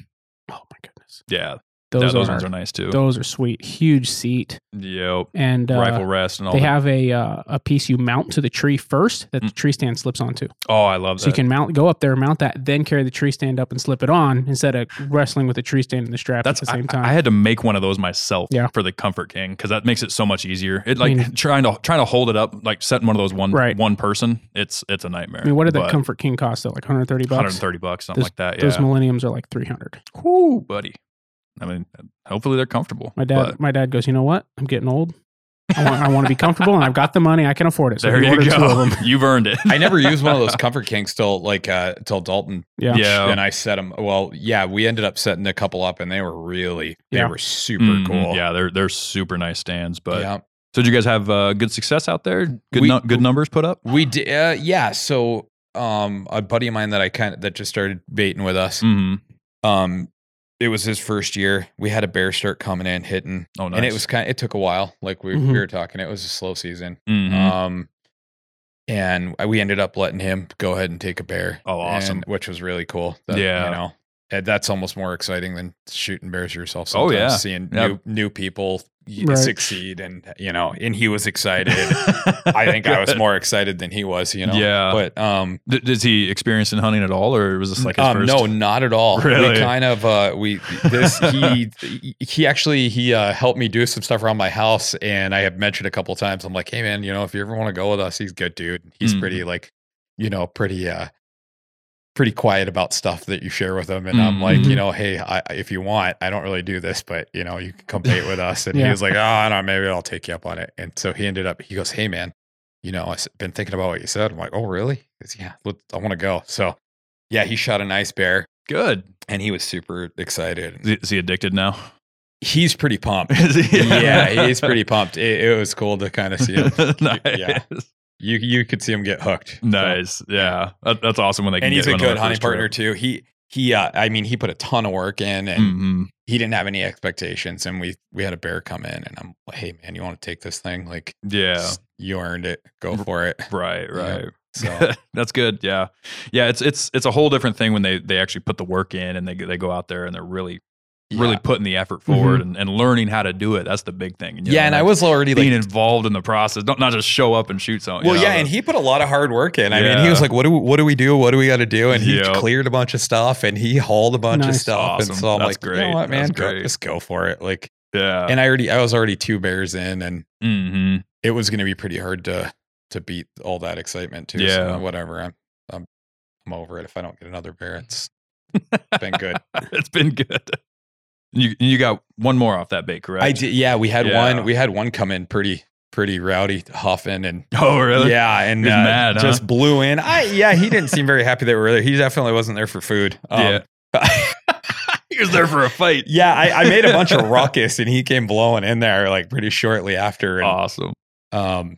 Oh my goodness, Yeah. Those, yeah, those are, ones are nice too. those are sweet. Huge seat Yep. and uh, Rifle rest and all They that. have a uh, a piece you mount to the tree first that the Mm. tree stand slips onto. oh, I love that. So you can mount, go up there, mount that, then carry the tree stand up and slip it on instead of wrestling with the tree stand and the strap That's at the same I- time. I, had to make one of those myself Yeah. for the Comfort King because that makes it so much easier. It like mean- trying to trying to hold it up, like setting one of those one Right. one person. It's it's a nightmare. I mean, what did the Comfort King cost? Though, like 130 bucks. 130 bucks, something Those- like that. Yeah. Those Millenniums are like 300. Whoo, buddy. I mean, hopefully they're comfortable. My dad, but my dad goes, you know what? I'm getting old. I want, I want to be [laughs] comfortable, and I've got the money. I can afford it. So there you ordered two of go. them. [laughs] You've earned it. I never used one of those [laughs] Comfort Kings till like uh till Dalton. Yeah. Yeah. And I set them. Well, yeah, we ended up setting a couple up, and they were really they Yeah. were super Mhm. cool. Yeah, they're they're super nice stands. But yeah. so did you guys have uh, good success out there? Good We- nu- good numbers put up. We did. Uh, yeah. So, um, a buddy of mine that I kind of that just started baiting with us. hmm Um, it was his first year. We had a bear start coming in hitting, Oh, nice. and it was kind. Of, It took a while. Like we, Mhm. we were talking, it was a slow season. Mhm. Um, and we ended up letting him go ahead and take a bear. Oh, awesome. and- which was really cool. That, Yeah. you know, and that's almost more exciting than shooting bears yourself. Oh, yeah. seeing Yeah. new new people Right. succeed, and you know, and he was excited. [laughs] I think I was more excited than he was. You know, Yeah. But um, D- Is he experience in hunting at all, or was this like his um, first? no, not at all. Really? We kind of uh, we this he [laughs] he actually he uh, helped me do some stuff around my house, and I have mentioned a couple times. I'm like, hey man, you know, if you ever want to go with us, he's a good dude. He's Mhm. pretty like, you know, pretty uh, pretty quiet about stuff that you share with him. And I'm like, Mhm. you know, hey, I, if you want, I don't really do this, but you know, you can come bait with us. And [laughs] he was like, oh, I don't know, maybe I'll take you up on it. And so he ended up, he goes, hey man, you know, I've been thinking about what you said. I'm like, oh really? Goes, yeah, let- I want to go. So yeah, he shot a nice bear Good. and he was super excited. Is he, is he addicted now? He's pretty pumped. [laughs] He? yeah, [laughs] he's pretty pumped. It, it was cool to kind of see him. nice. Yeah. You you could see him get hooked. So- Nice. Yeah. That, that's awesome when they can and he's a good hunting partner trip. too. He he uh, I mean he put a ton of work in and Mhm. he didn't have any expectations and we we had a bear come in and I'm like, hey man, you want to take this thing? Like Yeah. you earned it. Go for it. Right. [laughs] Yeah. Right. So [laughs] that's good. Yeah. Yeah. It's it's it's a whole different thing when they they actually put the work in and they they go out there and they're really really putting the effort forward and, and learning how to do it. That's the big thing. you yeah, know, and I was already being like involved in the process. Don't not just show up and shoot something. well, you know, yeah, and he put a lot of hard work in. I mean, he was like, "What do we, what do we do? What do we got to do?" And he Yep. cleared a bunch of stuff, and he hauled a bunch of stuff. Awesome. And so I'm That's like, you great. know what, man, go, just go for it. Like, yeah. and I already, I was already two bears in, and hmm it was going to be pretty hard to to beat all that excitement too. Yeah. So whatever. I'm I'm I'm over it. If I don't get another bear, it's [laughs] been good. it's been good. You you got one more off that bait, correct? I did. Yeah, we had Yeah. one. We had one come in pretty pretty rowdy, huffing, and [laughs] Oh, really? yeah, and uh, mad, huh? just blew in. I yeah, he didn't seem very [laughs] happy that we were there. He definitely wasn't there for food. Um, [laughs] he was there for a fight. yeah, I, I made a bunch of ruckus, and he came blowing in there like pretty shortly after, and Awesome. um,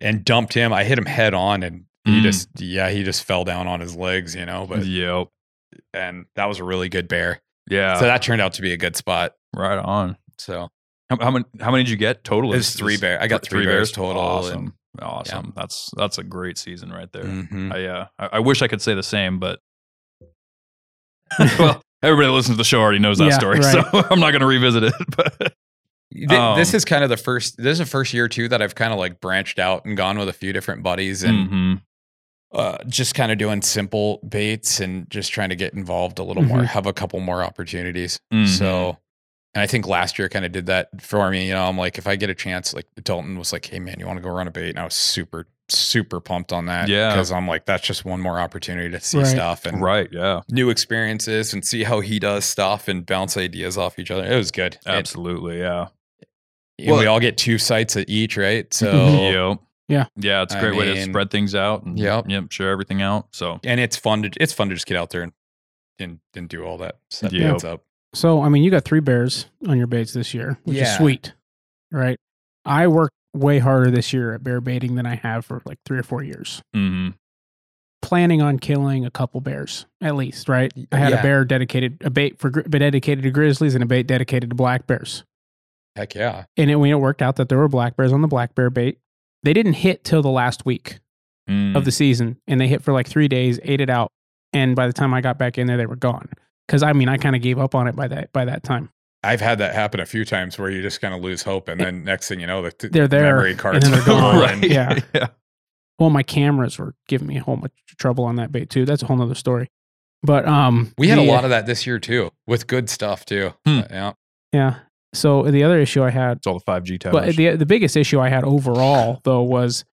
and dumped him. I hit him head on, and he Mm. just yeah, he just fell down on his legs, you know. But Yep. and that was a really good bear. Yeah. So that turned out to be a good spot. right on. So How, how many how many did you get total? it was three bears. I got three, bears total. Awesome. Awesome. That's that's a great season right there. And, Mhm. I uh I, I wish I could say the same, but [laughs] [laughs] well, everybody that listens to the show already knows that Yeah, story, [laughs] right. so I'm not going to revisit it. But Th- this Um, is kind of the first. This is the first year too that I've kind of like branched out and gone with a few different buddies and Mhm. Uh, just kind of doing simple baits and just trying to get involved a little more, Mhm. have a couple more opportunities. Mhm. So, and I think last year kind of did that for me. You know, I'm like, if I get a chance, like Dalton was like, "Hey man, you want to go run a bait?" And I was super, super pumped on that. Yeah. because I'm like, that's just one more opportunity to see Right. stuff and right, yeah, new experiences and see how he does stuff and bounce ideas off each other. It was good. Absolutely, yeah. and we all get two sites at each, right? So, [laughs] Yep. Yeah. Yeah, it's a great way to spread things out and Yep. yep, share everything out. So and it's fun to it's fun to just get out there and and, and do all that. Set Yeah. things up. So, I mean, you got three bears on your baits this year, which is sweet, right? I worked way harder this year at bear baiting than I have for like three or four years. mhm. Planning on killing a couple bears at least, right? I had Yeah. a bear dedicated, a bait for but dedicated to grizzlies and a bait dedicated to black bears. Heck yeah. And it, when it worked out that there were black bears on the black bear bait, they didn't hit till the last week Mm. of the season, and they hit for like three days, ate it out, and by the time I got back in there, they were gone. Because I mean, I kind of gave up on it by that by that time. I've had that happen a few times where you just kind of lose hope, and then next thing you know, the They're there, memory and cards then are they're gone. full, [laughs] right. and- Yeah. [laughs] yeah. Well, my cameras were giving me a whole bunch of trouble on that bait too. That's a whole nother story. But um, We had a lot of that this year too, with good stuff too. Hmm. Yeah. yeah. So the other issue I had, It's all the five G towers. but the the biggest issue I had overall though was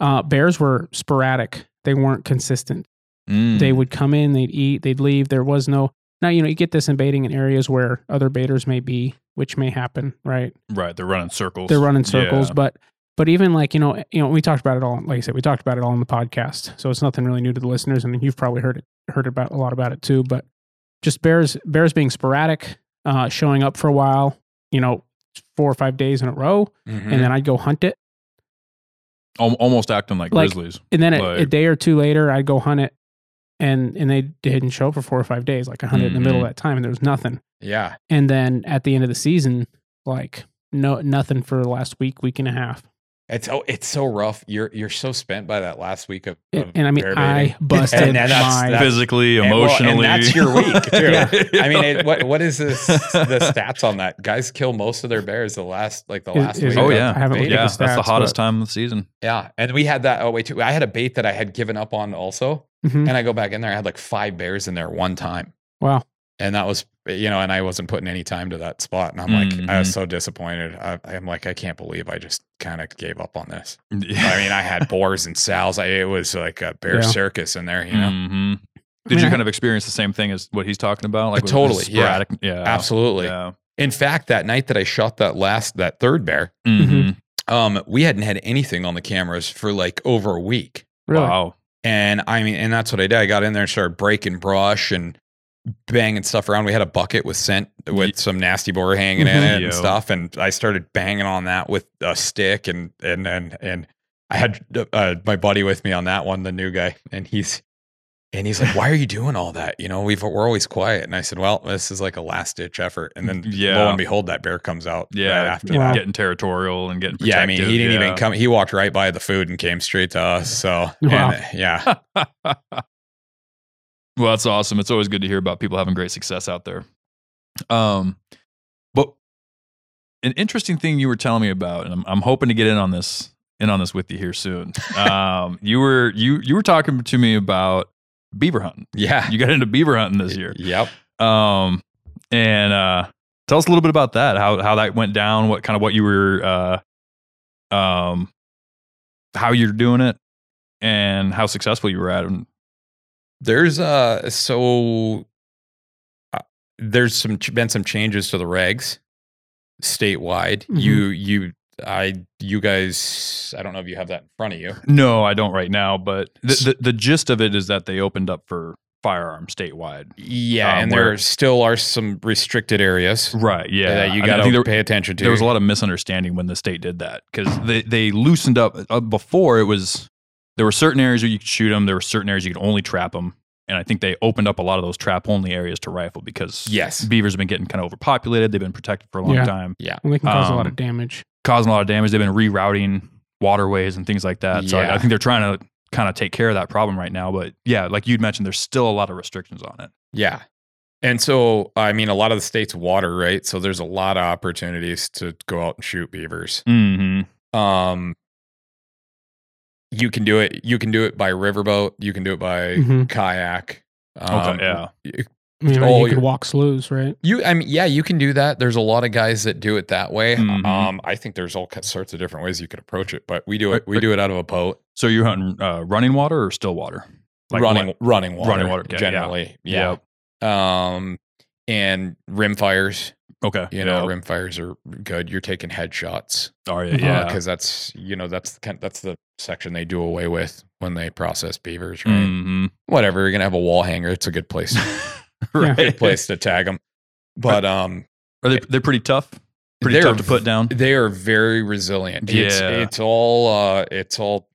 uh, bears were sporadic. They weren't consistent. Mm. They would come in, they'd eat, they'd leave. There was no Now you know you get this in baiting in areas where other baiters may be, which may happen, right? Right. They're running circles. They're running circles, Yeah. but but even like you know you know we talked about it all. Like I said, we talked about it all on the podcast, so it's nothing really new to the listeners, I and you've probably heard it heard about a lot about it too. But just bears bears being sporadic, uh, showing up for a while, you know, four or five days in a row, Mhm. and then I'd go hunt it, almost acting like, Like- grizzlies. and then a, Like- a day or two later, I'd go hunt it, and and they didn't show up for four or five days. Like I hunted in the middle of that time, and there was nothing. yeah. And then at the end of the season, like no nothing for the last week, week and a half. It's oh, it's so rough. You're you're so spent by that last week of, And, of and I mean, I [laughs] busted And that's- my. that's- Physically, And, well, emotionally. and that's your [laughs] week too. Yeah. I mean, it, what what is this? [laughs] The stats on that? Guys kill most of their bears the last like the Is- last is week. it? Oh yeah, I haven't looked baiting. at yeah. the that's the hottest but- time of the season. Yeah, and we had that. Oh wait, too. I had a bait that I had given up on also, Mhm. and I go back in there. I had like five bears in there one time, Wow. and that was you know, and I wasn't putting any time to that spot, and I'm like, I was Mhm. so disappointed. I, I'm like, I can't believe I just kind of gave up on this. I mean, I had [laughs] boars and sows. I, it was like a bear Yeah. circus in there, you know. Mhm. I Did mean, you kind of experience the same thing as what he's talking about? with the Totally, yeah. sporadic- yeah, Absolutely. Yeah. In fact, that night that I shot that last that third bear, Mhm. um, we hadn't had anything on the cameras for like over a week. Really? Wow. And I mean, and that's what I did. I got in there and started breaking brush and banging stuff around. We had a bucket with scent with some nasty boar hanging in it [laughs] and stuff. And I started banging on that with a stick and and and and I had uh, my buddy with me on that one, the new guy, and he's and he's like, "Why are you doing all that? You know, we've we're always quiet." And I said, "Well, this is like a last ditch effort." And then [laughs] yeah. lo and behold, that bear comes out. Yeah. right after Wow. Getting territorial and getting Yeah, I mean, he didn't yeah. even come. He walked right by the food and came straight to us. So, [laughs] Wow. and, yeah, well, that's awesome. It's always good to hear about people having great success out there. Um, but an interesting thing you were telling me about, and I'm, I'm hoping to get in on this in on this with you here soon. [laughs] Um, you were you you were talking to me about beaver hunting. yeah, You got into beaver hunting this year. Yep. Um, and uh, tell us a little bit about that. How how that went down. What kind of what you were uh, um, how you're doing it, and how successful you were at it. And There's uh so uh, there's some been some changes to the regs statewide. Mhm. You you I you guys I don't know if you have that in front of you. No, I don't right now. But the, the the gist of it is that they opened up for firearms statewide. Yeah, Um, and there still are some restricted areas Right. Yeah. that you I mean, I got to pay attention to. there was a lot of misunderstanding when the state did that because they they loosened up. Uh, before it was there were certain areas where you could shoot them. There were certain areas you could only trap them. And I think they opened up a lot of those trap only areas to rifle because Yes. beavers have been getting kind of overpopulated. They've been protected for a long time. Yeah. time, Well, they can cause a lot Um, of damage. causing a lot of damage. They've been rerouting waterways and things like that. So I, I Yeah. think they're trying to kind of take care of that problem right now. But yeah, like you'd mentioned, there's still a lot of restrictions on it. Yeah. And so, I mean, a lot of the state's water, right? So there's a lot of opportunities to go out and shoot beavers. Mm-hmm. Um, you can do it. You can do it by riverboat. You can do it by Mhm. kayak. Um, Okay, yeah. you- I mean, oh, you could you're- walk sloughs, right? You, I mean, yeah, you can do that. There's a lot of guys that do it that way. Mhm. Um, I think there's all sorts of different ways you could approach it, but we do it. We do it out of a boat, So you're hunting uh, running water or still water? running, what- running water, running water, okay, yeah. generally. Yeah. Um, and rim fires. Okay. You know, Yeah. rim fires are good. You're taking headshots. Oh, yeah. yeah. because that's you know that's the kind that's the section they do away with when they process beavers, right? Mhm. Whatever, you're gonna have a wall hanger. It's a good place, [laughs] [laughs] right. good place to tag them. But um, Are they? They're pretty tough. Pretty tough to put down. They are very resilient. It's, Yeah. it's all uh, it's all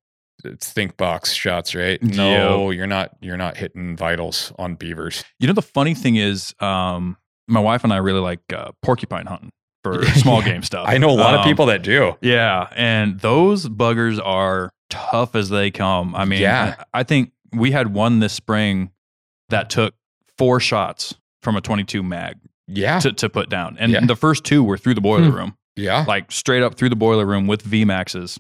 it's think box shots, right? No, you're not you're not hitting vitals on beavers. You know, the funny thing is, um, my wife and I really like uh, porcupine hunting for [laughs] small Yeah. game stuff. I know a lot of Um, people that do. Yeah, and those buggers are tough as they come. I mean, Yeah. I I think we had one this spring that took four shots from a 22 mag Yeah, to, to put down, and Yeah. the first two were through the boiler Hmm. room, yeah. like straight up through the boiler room with VMAXs.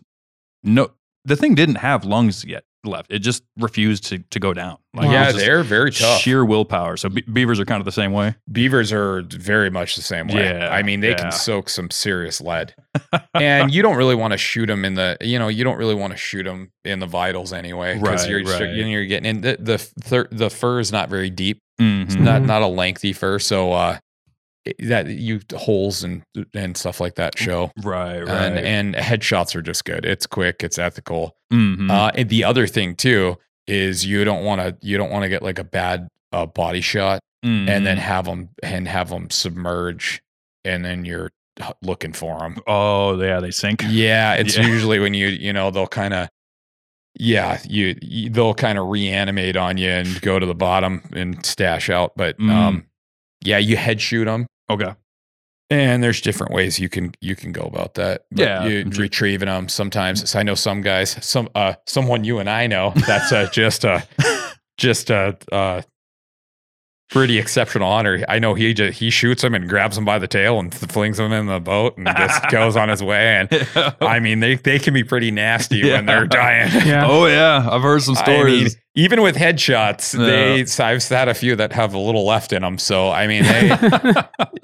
No, the thing didn't have lungs yet left. It just refused to to go down. Like, yeah, they're very tough. Sheer willpower. So be- beavers are kind of the same way. Beavers are very much the same way. Yeah, I mean, they yeah. can soak some serious lead. [laughs] and you don't really want to shoot them in the, you know, you don't really want to shoot them in the vitals anyway. Because Right, you're, right. you're, you're getting in the, the, thir- the fur is not very deep. It's Mhm. not Mhm. not a lengthy fur, so uh, it- that you holes and and stuff like that show. Right, [laughs] right. And and headshots are just good. It's quick. It's ethical. Mhm. Uh, and the other thing too is you don't want to you don't want to get like a bad uh, body shot and then Mhm. have them and have them submerge, and then you're looking for them. oh yeah, they sink. Yeah, it's Yeah. usually when you you know they'll kind of yeah you, you they'll kind of reanimate on you and go to the bottom and stash out. But Mm. um, yeah, you head shoot them. Okay. And there's different ways you can you can go about that. But Yeah, you I'm sure. retrieving them sometimes. So I know some guys, some uh, someone you and I know that's uh, just a just a [laughs] uh, pretty exceptional honor. I know he just he shoots them and grabs them by the tail and flings them in the boat and just [laughs] goes on his way. And [laughs] I mean, they they can be pretty nasty Yeah. when they're dying. Yeah. Oh yeah, I've heard some I mean, stories. Even with headshots, Yeah. they I've had a few that have a little left in them. So I mean, they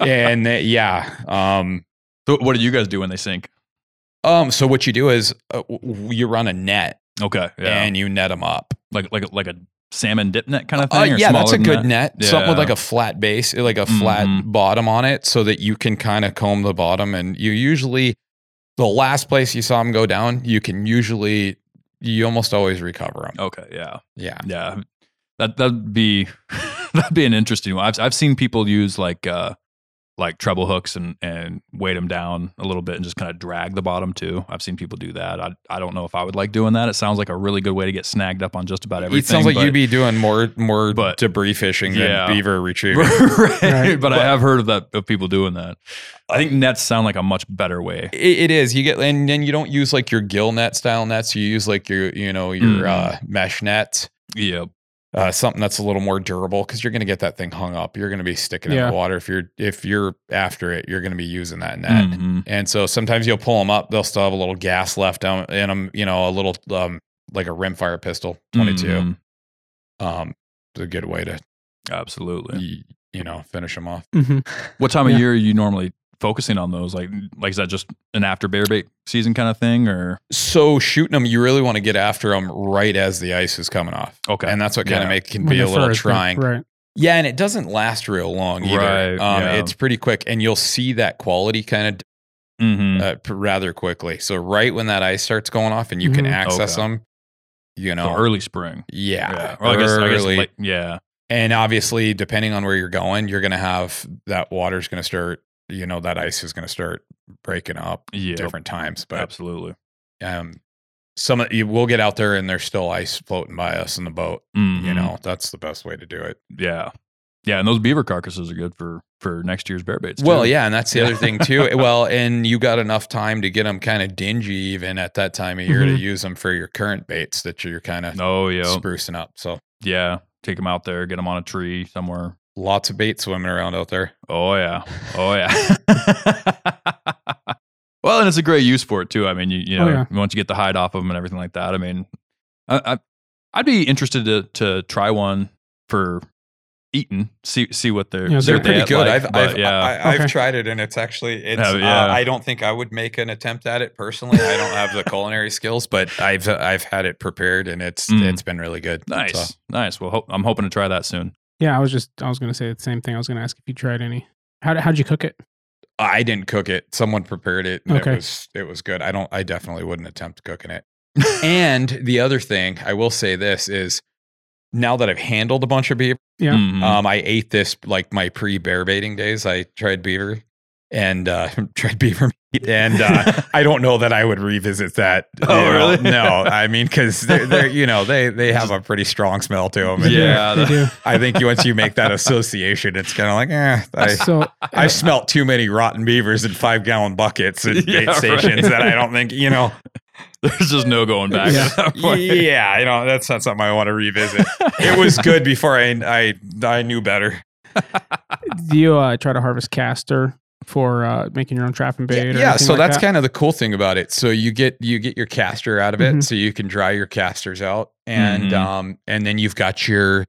[laughs] and they, yeah. Um, so what do you guys do when they sink? um. So what you do is uh, you run a net Okay, yeah, and you net them up. like like like a salmon dip net kind of Uh, thing. or yeah, that's a good that? net. Something with like a flat base, like a flat Mhm. bottom on it, so that you can kind of comb the bottom. And you usually, the last place you saw them go down, you can usually, you almost always recover them. Okay, yeah, Yeah. yeah. That that'd be [laughs] that'd be an interesting one. I've I've seen people use like uh like treble hooks and and weight them down a little bit and just kind of drag the bottom too. I've seen people do that. I I don't know if I would like doing that. It sounds like a really good way to get snagged up on just about everything. It sounds like but- you'd be doing more more but- debris fishing Yeah. than beaver retrieving. [laughs] right, Right. [laughs] but I have heard of that of people doing that. I think nets sound like a much better way. It, it is. You get and then you don't use like your gill net style nets. You use like your you know your Mhm. uh, mesh nets. Yeah, uh, something that's a little more durable because you're going to get that thing hung up. You're going to be sticking in the water if you're if you're after it. You're going to be using that net, Mhm. and so sometimes you'll pull them up. They'll still have a little gas left down in them. You know, a little um like a rimfire pistol, 22. Mhm. Um, it's a good way to Absolutely. y- you know finish them off. hmm What time of Yeah. year are you normally focusing on those? Like, like is that just an after bear bait season kind of thing, or So shooting them, you really want to get after them right as the ice is coming off. okay? And that's what kind Yeah. of make can be a little trying. Right. Yeah, and it doesn't last real long either. Right, um, yeah. It's pretty quick, and you'll see that quality kind of Mhm. uh, rather quickly. So right when that ice starts going off and you can Mhm. access Okay. them, you So know, early spring. yeah, Or I guess, I guess early. like, yeah. and obviously depending on where you're going, you're going to have that water's going to start. You know, that ice is going to start breaking up Yeah. different times. But Absolutely. um, some of you will get out there and there's still ice floating by us in the boat. You Mhm. know, that's the best way to do it. Yeah. Yeah, and those beaver carcasses are good for for next year's bear baits. Well, yeah, and that's the other thing too. [laughs] well, and you got enough time to get them kind of dingy even at that time of year to Mhm. use them for your current baits that you're kind of Oh, yeah. sprucing up. So Yeah. Take them out there, get them on a tree somewhere. Lots of bait swimming around out there. Oh yeah. Oh yeah. [laughs] well, and it's a great use for it too. I mean, you you know, Oh, yeah. once you get the hide off of them and everything like that. I mean, I, I I'd be interested to to try one for eating. See see what they're Yeah, They're pretty diet good. like, I've but I've, yeah. I, I've Okay. tried it and it's actually it's. Oh, yeah. uh, I don't think I would make an attempt at it personally. I don't have the [laughs] culinary skills, but I've I've had it prepared and it's Mm. it's been really good. nice, So, nice. Well, ho- I'm hoping to try that soon. Yeah, I was just I was gonna say the same thing. I was gonna ask if you tried any. How how'd you cook it? I didn't cook it. Someone prepared it. And Okay. It was it was good. I don't. I definitely wouldn't attempt cooking it. [laughs] and the other thing I will say this is now that I've handled a bunch of beaver, Yeah. Mhm. um, I ate this like my pre bear baiting days. I tried beaver and uh, [laughs] tried beaver meat, and uh, I don't know that I would revisit that. [laughs] Oh, know. really? No, I mean because they're, they're you know they they have a pretty strong smell to them. Yeah, they do. I think once you make that association, it's kind of like eh. I, So I smelt too many rotten beavers in five gallon buckets at [laughs] Yeah, bait right. stations that I don't think, you know, [laughs] There's just no going back. Yeah. at that point. yeah, you know, that's not something I want to revisit. It was good before I, I, I knew better. do you uh, try to harvest castor for uh, making your own trapping bait? or yeah, so like that's that? kind of the cool thing about it. So you get, you get your caster out of it. Mhm. So you can dry your casters out and, Mhm. um, and then you've got your,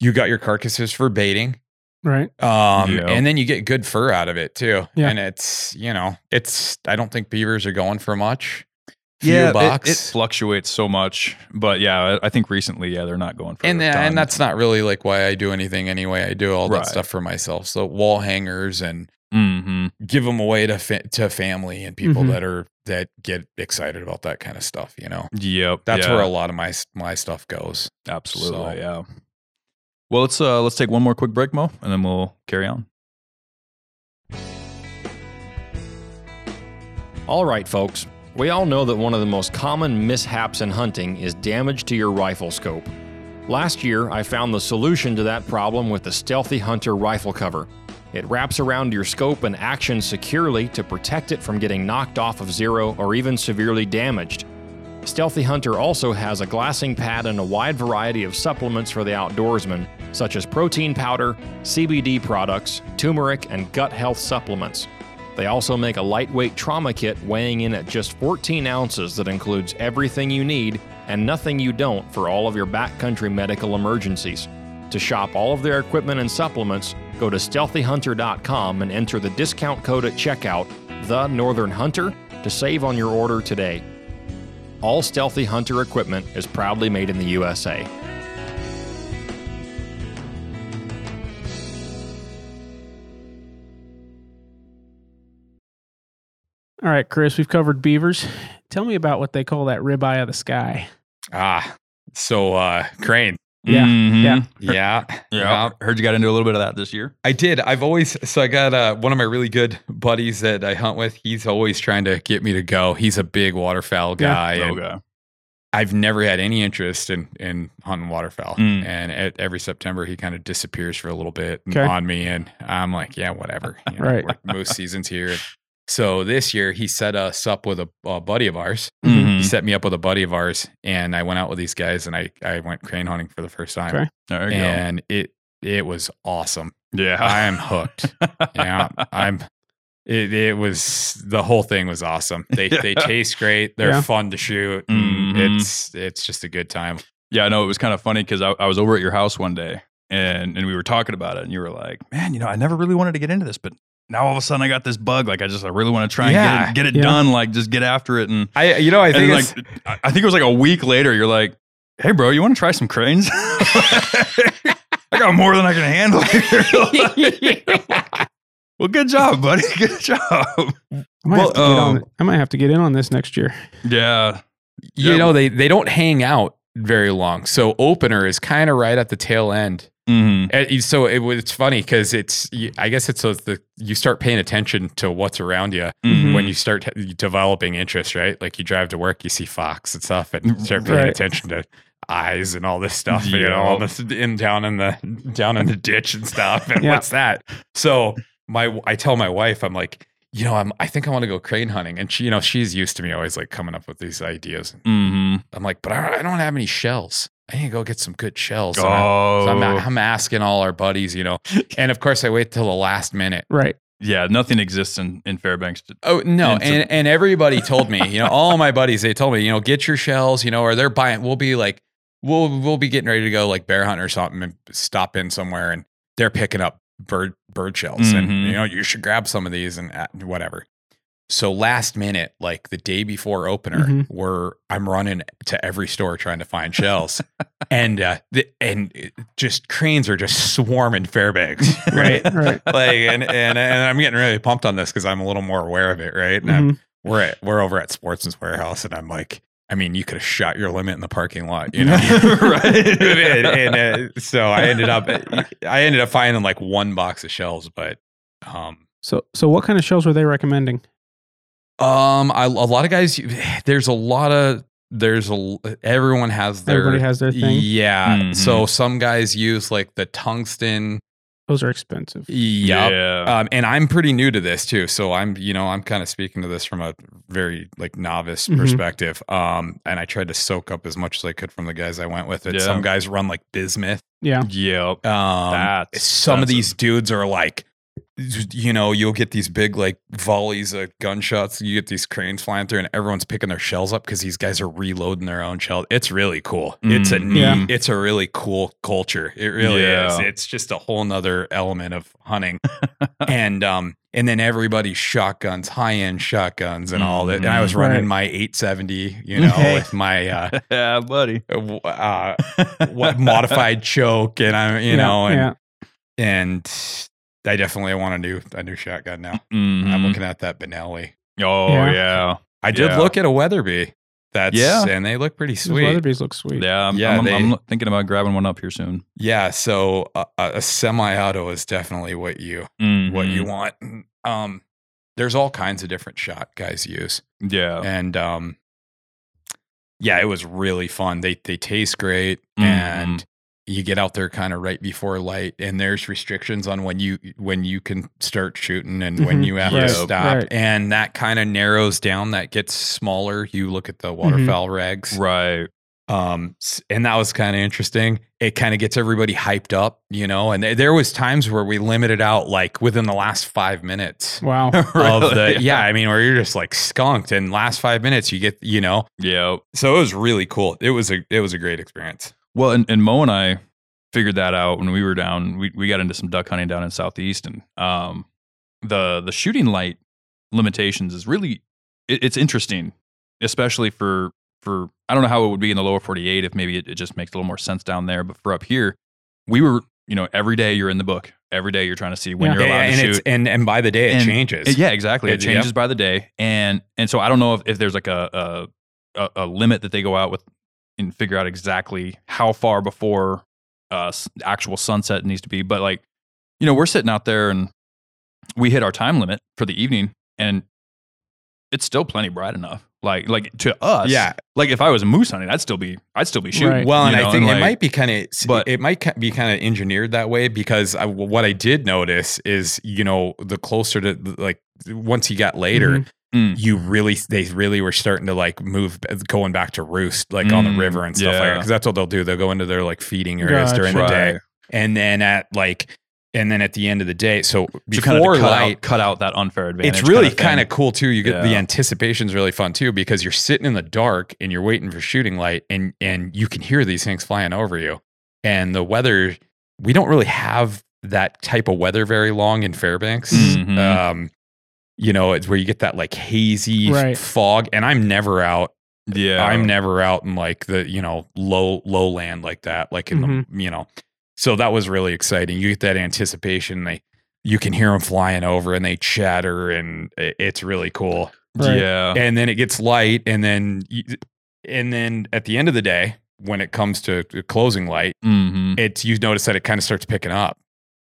you got your carcasses for baiting. right. Um, Yeah. and then you get good fur out of it too. Yeah. And it's, you know, it's, I don't think beavers are going for much. few yeah, it- It, fluctuates so much, but yeah, I I think recently, yeah, they're not going for and a then, and that's not really like why I do anything anyway. I do all that stuff for myself. So wall hangers and Mhm. give them away to fa- to family and people Mhm. that are that get excited about that kind of stuff. You know, Yep, that's yeah, where a lot of my my stuff goes. absolutely, so- yeah. Well, let's uh let's take one more quick break, Mo, and then we'll carry on. All right, folks. We all know that one of the most common mishaps in hunting is damage to your rifle scope. Last year, I found the solution to that problem with the Sthealthy Hunter rifle cover. It wraps around your scope and action securely to protect it from getting knocked off of zero or even severely damaged. Sthealthy Hunter also has a glassing pad and a wide variety of supplements for the outdoorsman, such as protein powder, CBD products, turmeric, and gut health supplements. They also make a lightweight trauma kit weighing in at just 14 ounces that includes everything you need and nothing you don't for all of your backcountry medical emergencies. To shop all of their equipment and supplements, go to sthealthyhunter.com and enter the discount code at checkout, The Northern Hunter, to save on your order today. All Sthealthy Hunter equipment is proudly made in the USA. All right, Chris, we've covered beavers. Tell me about what they call that ribeye of the sky. Ah, so uh, crane. Yeah, Mhm. yeah. Yeah, yeah. Heard you got into a little bit of that this year. I did. I've always so I got uh, one of my really good buddies that I hunt with. He's always trying to get me to go. He's a big waterfowl guy, and Okay. I've never had any interest in in hunting waterfowl. Mm. And at, every September, he kind of disappears for a little bit Okay. on me, and I'm like, yeah, whatever. [laughs] You know, Right. we're- season's here. So this year, he set us up with a, a buddy of ours. Mhm. He set me up with a buddy of ours, and I went out with these guys, and I I went crane hunting for the first time, Okay. There you and it it was awesome. Yeah, I am hooked. yeah, [laughs] I'm. It, it was the whole thing was awesome. [laughs] They they taste great. They're Yeah. fun to shoot. and Mhm. It's it's just a good time. Yeah, I know it was kind of funny because I, I was over at your house one day and and we were talking about it, and you were like, "Man, you know, I never really wanted to get into this, but now all of a sudden I got this bug. Like, I just I really want to try and Yeah. get it, get it Yeah. done. Like, just get after it." And, I you know I think like I I think it was like a week later, you're like, "Hey, bro, you want to try some cranes?" [laughs] I got more than I can handle. here." [laughs] [laughs] well, good job, buddy. Good job. I might, have to Well, get um, I might have to get in on this next year. Yeah, you Yeah. know they they don't hang out very long. So opener is kind of right at the tail end. Mhm. And so it was funny because it's I guess it's so the you start paying attention to what's around you Mhm. when you start developing interest, right? Like you drive to work, you see fox and stuff, and start paying Right. attention to eyes and all this stuff, you know, all this in down in the down in the ditch and stuff. And Yeah. what's that? So my I tell my wife, I'm like, you know, I'm I think I want to go crane hunting, and she, you know, she's used to me always like coming up with these ideas. Mhm. I'm like, but I don't have any shells. I need to go get some good shells. And I- Oh, so I'm, I'm asking all our buddies, you know, [laughs] and of course I wait till the last minute. Right. yeah. Nothing exists in, in Fairbanks. To, Oh no, And so- and and everybody told me, you know, all my buddies, they told me, you know, get your shells, you know, or they're buying. We'll be like, we'll we'll be getting ready to go like bear hunt or something, and stop in somewhere, and they're picking up bird bird shells, and Mhm. you know, you should grab some of these and uh, whatever. So last minute, like the day before opener, Mhm. where I'm running to every store trying to find shells, [laughs] and uh, the, and just cranes are just swarming Fairbanks, [laughs] right? Right. [laughs] like and, and and I'm getting really pumped on this because I'm a little more aware of it, right? And I'm, Mhm. we're at we're over at Sportsman's Warehouse, and I'm like, I mean, you could have shot your limit in the parking lot, you know? Right. and and, uh, so I ended up I ended up finding like one box of shells, but um So, so what kind of shells were they recommending? Um I, a lot of guys there's a lot of there's a everyone has their Everybody has their thing. yeah. Mhm. So some guys use like the tungsten. Those are expensive. Yep. Yeah. Um, and I'm pretty new to this too, so I'm, you know, I'm kind of speaking to this from a very like novice Mhm. perspective. Um, and I tried to soak up as much as I could from the guys I went with. It. Yeah. Some guys run like bismuth. Yeah. Yep. Um, That's some of expensive. these dudes are like, you know, you'll get these big like volleys of gunshots. You get these cranes flying through, and everyone's picking their shells up because these guys are reloading their own shells. It's really cool. It's a Mhm. neat, Yeah. it's a really cool culture. It really is. It's just a whole nother element of hunting. [laughs] and um, and then everybody's shotguns, high end shotguns, and all that. And I was Mhm. running Right. my 870, you know, with my uh, [laughs] yeah, buddy. uh, what modified [laughs] choke, and I'm, you Yeah, know, and yeah. and I definitely want a new a new shotgun now. Mhm. I'm looking at that Benelli. Oh Yeah. yeah, I did Yeah. look at a Weatherby. That's Yeah. and they look pretty Those sweet. Weatherby's look sweet. yeah. I'm, Yeah, I'm, they- I'm thinking about grabbing one up here soon. Yeah, so uh, a semi-auto is definitely what you what you want. Um, there's all kinds of different shot guys use, Yeah. and um, yeah, it was really fun. They they taste great, Mhm. and you get out there kind of right before light, and there's restrictions on when you when you can start shooting and when Mhm. you have Right, to stop, right. and that kind of narrows down. That gets smaller. You look at the Mm-hmm. waterfowl regs, Right. um and that was kind of interesting it kind of gets everybody hyped up you know and th- there was times where we limited out like within the last five minutes Wow. [laughs] of Really? the yeah i mean where you're just like skunked and last five minutes you get you know Yeah. so it was really cool it was a it was a great experience Well, and, and Mo and I figured that out when we were down. We we got into some duck hunting down in southeast, and um, the the shooting light limitations is really it, it's interesting, especially for for I don't know how it would be in the lower forty eight if maybe it, it just makes a little more sense down there, but for up here, we were you know every day you're in the book, every day you're trying to see when Yeah. you're allowed and to shoot. and and by the day it And- changes Yeah, exactly. It It- yep. changes by the day, and and so I don't know if, if there's like a a a limit that they go out with and figure out exactly how far before uh actual sunset needs to be. But like, you know, we're sitting out there and we hit our time limit for the evening, and it's still plenty bright enough. Like like to us, yeah Like if I was moose hunting, I'd still be I'd still be shooting. Right. Well, you and know, I think like- it might be kind of, but- it might be kind of engineered that way because I, what I did notice is, you know, the closer to like once you got later, Mhm. Mm. you really, they really were starting to like move, going back to roost, like on the Mm, river and stuff like that. Because that's what they'll do. They'll go into their like feeding areas during the Right. day, and then at like, and then at the end of the day, so So kind of before cut light, out, cut out that unfair advantage. it's really thing. kind of cool too. You get the Yeah. anticipation's really fun too because you're sitting in the dark and you're waiting for shooting light and and you can hear these things flying over you. And the weather, we don't really have that type of weather very long in Fairbanks. Mhm. Um, you know, it's where you get that like hazy Right. fog, and I'm never out. yeah. I'm never out in like the you know low lowland like that, like in the you know. So that was really exciting. You get that anticipation. They you can hear them flying over and they chatter, and it's really cool. Right. Yeah. And then it gets light, and then you, and then at the end of the day, when it comes to to closing light, hmm it's you notice that it kind of starts picking up.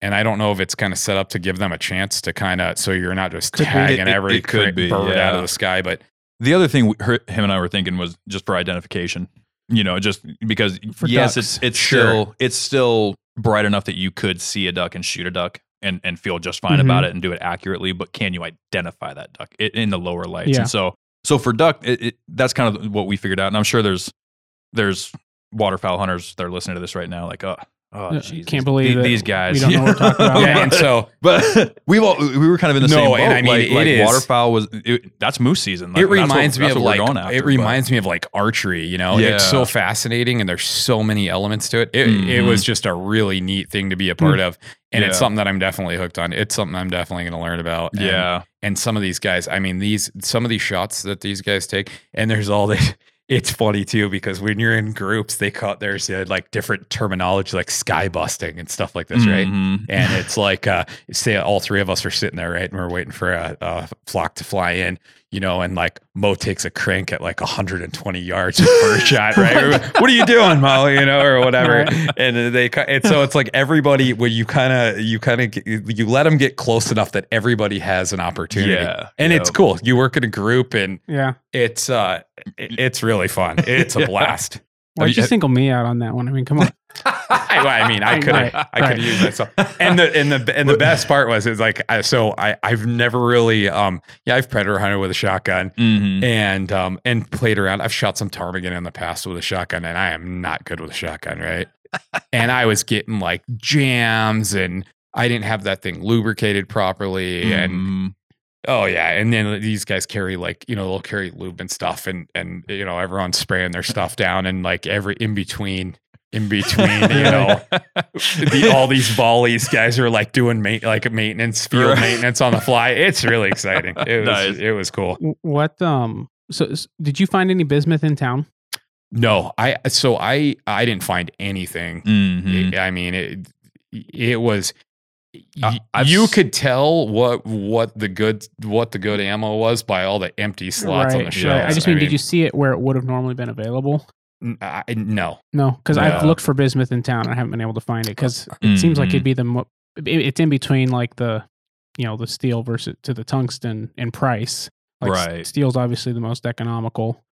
And I don't know if it's kind of set up to give them a chance to kind of so you're not just Could tagging It- it- every it could cra- be, bird out of the sky, but The other thing we, her, him and I were thinking was just for identification. You know, just because For yes, ducks. it's it's Sure. still it's still bright enough that you could see a duck and shoot a duck and and feel just fine about Mhm. it and do it accurately. But can you identify that duck i- in the lower lights? Yeah. And so so for duck, it, it, that's kind of what we figured out. And I'm sure there's there's waterfowl hunters that are listening to this right now, like oh. Oh, Yeah, geez, can't these- believe that these guys. we don't know what we're talking about. [laughs] yeah, and so [laughs] But [laughs] we've all we were kind of in the No, same boat. and I mean, like, it like is- waterfowl was it, that's moose season. Like, it that's what- reminds me that's of what we're like going after, it but- reminds me of like archery you know it's so fascinating and there's so many elements to it it, it Mhm. was just a really neat thing to be a part of and it's Yeah. something that i'm definitely hooked on it's something i'm definitely going to learn about and, yeah, and some of these guys i mean these some of these shots that these guys take and there's all this it's funny too because when you're in groups they call there's uh, like different terminology like sky busting and stuff like this right Mhm. and it's like uh say all three of us are sitting there right and we're waiting for a, a flock to fly in you know and like mo takes a crank at like 120 yards per [laughs] shot right what are you doing mo you know or whatever and they and so it's like everybody where you kind of you kind of you let them get close enough that everybody has an opportunity Yeah, and yeah. it's cool you work in a group and Yeah. it's uh it's really fun it's a [laughs] Yeah. blast Why'd you- single me out on that one? I mean, come on. I, well, I mean, I [laughs] could have, Right, I could right. have used myself. And the and the and the best part was, is like, I, so I I've never really, um, yeah, I've predator hunted with a shotgun Mhm. and um and played around. I've shot some ptarmigan in the past with a shotgun, and I am not good with a shotgun, right? [laughs] and I was getting like jams, and I didn't have that thing lubricated properly, and Mhm. Oh yeah, and then these guys carry like you know they'll carry lube and stuff, and and you know everyone's spraying their stuff down, and like every in between in between, [laughs] you know, the, all these volleys. Guys are like doing ma- like maintenance, field Right. maintenance on the fly. It's really exciting. It was, Nice. it was cool. What um? So s- did you find any bismuth in town? No, I so I I didn't find anything. Mhm. I mean, it it was. I- y- I've you could tell what what the good what the good ammo was by all the empty slots on the Right, shelves. right. I just mean, did you see it where it would have normally been available? N- I- no, No, because I've looked for bismuth in town. and I haven't been able to find it because it seems like Mhm. it'd be the mo- it's in between like the you know the steel versus to the tungsten in price. Like Right. steel's obviously the most economical.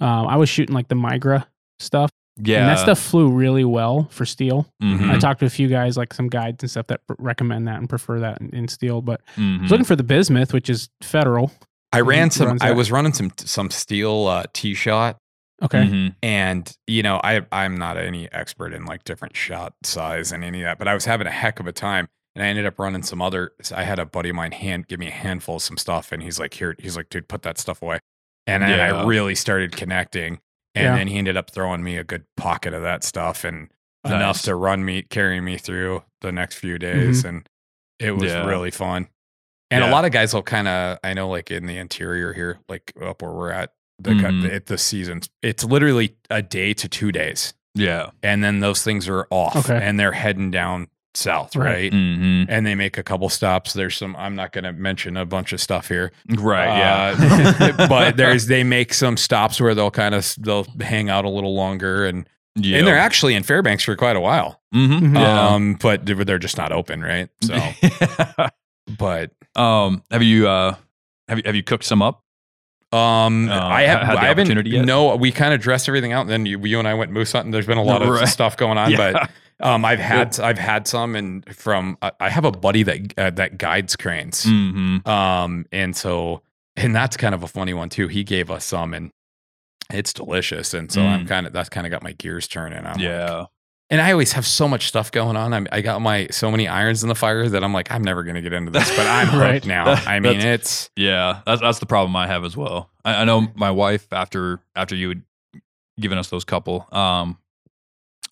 Um, I was shooting like the Migra stuff, Yeah. and that stuff flew really well for steel. Mhm. I talked to a few guys, like some guides and stuff, that recommend that and prefer that in, in steel. But I Mhm. was looking for the bismuth, which is federal. I ran some. I was running some some steel uh, T shot, Okay, Mhm. and you know, I I'm not any expert in like different shot size and any of that, but I was having a heck of a time. And I ended up running some other. I had a buddy of mine hand give me a handful of some stuff, and he's like, "Here," he's like, "Dude, put that stuff away." And then Yeah. I really started connecting, and Yeah. then he ended up throwing me a good pocket of that stuff and enough to run me, carry me through the next few days, and it was Yeah. really fun. And a lot of guys will kind of, I know, like in the interior here, like up where we're at, the Mhm. the, the seasons, it's literally a day to two days, Yeah. and then those things are off, Okay. and they're heading down south, Right. right? hmm And they make a couple stops. There's some. I'm not going to mention a bunch of stuff here, Right. Yeah. [laughs] uh, but [laughs] there's they make some stops where they'll kind of they'll hang out a little longer, and yeah. and they're actually in Fairbanks for quite a while. Mhm. Mhm. Yeah. Um, but they're they're just not open, right? So, [laughs] but um, have you uh, have you have you cooked some up? Um, Uh, I have. [laughs] had I haven't. opportunity yet? No, we kind of dressed everything out, and then you, you and I went moose hunting. There's been a lot of Right. stuff going on, Yeah. but [laughs] um, I've had I've had some, and from I- have a buddy that uh, that guides cranes. Mm-hmm. Um, and so and that's kind of a funny one too. He gave us some, and it's delicious, and so I'm Mm. kind of that's kind of got my gears turning. I'm like- Yeah. And I always have so much stuff going on. I'm, I got my so many irons in the fire that I'm like, I'm never going to get into this, but I'm [laughs] hooked Right. now. I mean, it's Yeah, that's that's the problem I have as well. I, I know my wife after after you had given us those couple, um,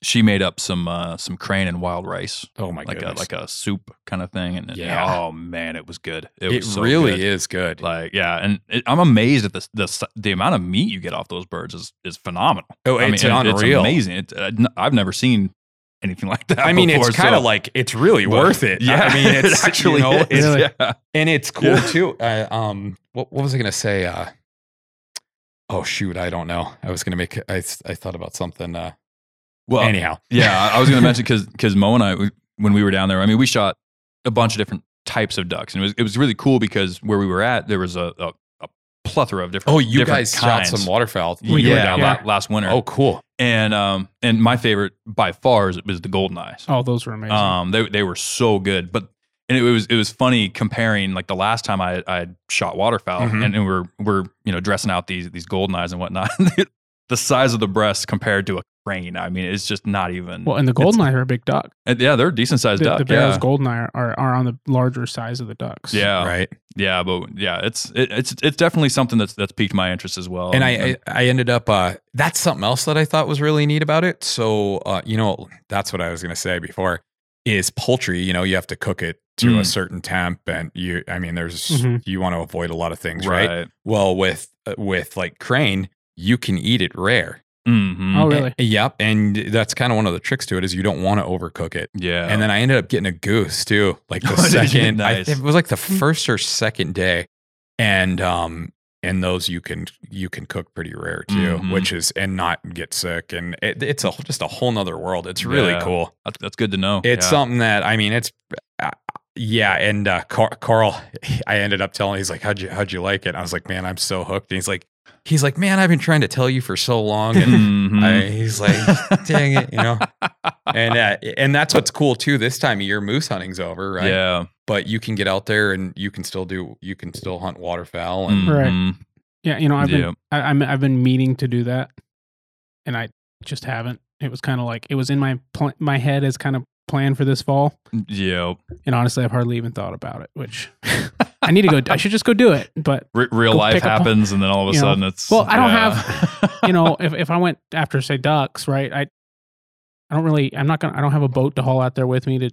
she made up some uh, some crane and wild rice, oh my like a goodness, like a soup kind of thing, and Yeah. oh man, it was good. It, it, was so really good. is good. Like yeah, and it, I'm amazed at the, the the amount of meat you get off those birds is is phenomenal. oh, I mean, it's it- unreal. amazing. It, uh, n- I've never seen anything like that. I mean, it's kind of so- like it's really Well, worth it. Yeah, I mean, [laughs] it's it actually you know, it's- Really? Yeah. and it's [laughs] cool Yeah. too. Uh, um, what, what was I going to say? Uh, oh shoot, I don't know. I was going to make. I I thought about something. Uh, Well, anyhow, [laughs] Yeah, I- I was going to mention because because Mo and I, we- when we were down there, I mean, we shot a bunch of different types of ducks, and it was it was really cool because where we were at, there was a, a, a plethora of different. oh, you different guys kinds. shot some waterfowl. Yeah, you were yeah, down la- last winter. Oh, cool. and um, and my favorite by far is, was the golden eyes. Oh, those were amazing. Um, they they were so good, but and it was it was funny comparing like the last time I I had shot waterfowl, Mhm. and, and we're we're you know dressing out these these golden eyes and whatnot. [laughs] the size of the breast compared to a crane, I mean, it's just not even. well, and the it's- goldeneye are a big duck. and yeah, they're a decent sized The, duck. the Barrow's yeah. goldeneye are, are, are on the larger size of the ducks. Yeah, right. yeah, but yeah, it's it, it's it's definitely something that's that's piqued my interest as well. and I, I I ended up uh that's something else that I thought was really neat about it. So uh you know that's what I was gonna say before is poultry. You know you have to cook it to a Mm. certain temp, and you I mean there's Mhm. you want to avoid a lot of things, right? right. Well, with uh, with like crane, you can eat it rare. hmm Oh, really? A- yep, and that's kind of one of the tricks to it is you don't want to overcook it. Yeah, And then I ended up getting a goose too, like the [laughs] Oh, did you? second. I, it was like the first or second day, and um, and those you can you can cook pretty rare too, Mhm. which is and not get sick, and it, it's a just a whole nother world. It's really Yeah. cool. that's, that's good to know. It's yeah. something that I mean, it's uh, yeah. And uh, Car- Carl, [laughs] I ended up telling he's like, how'd you how'd you like it? And I was like, man, I'm so hooked. And he's like, he's like, man, I've been trying to tell you for so long, and Mhm. I, he's like, [laughs] dang it, you know. And uh, and that's what's cool too. This time of year, moose hunting's over, right? Yeah, But you can get out there and you can still do you can still hunt waterfowl and Right. Mhm. Yeah, you know, I've Yeah. been I, I'm I've been meaning to do that, and I just haven't. It was kind of like it was in my pl- my head as kind of plan for this fall, yeah. and honestly, I've hardly even thought about it. Which [laughs] I need to go. I should just go do it. But R- real life pick up- happens, and then all of a you know, sudden it's well, I don't yeah. [laughs] you know, if if I went after say ducks, right? I I don't really. I'm not gonna. I don't have a boat to haul out there with me to.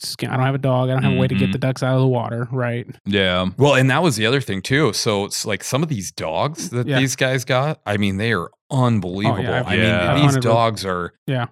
Skin, I don't have a dog. I don't have a way to get the mm-hmm. ducks out of the water. Right. Yeah. Well, and that was the other thing too. So it's like some of these dogs that Yeah. these guys got. I mean, they are oh, unbelievable. I've- I Yeah. mean, these dogs are. Yeah.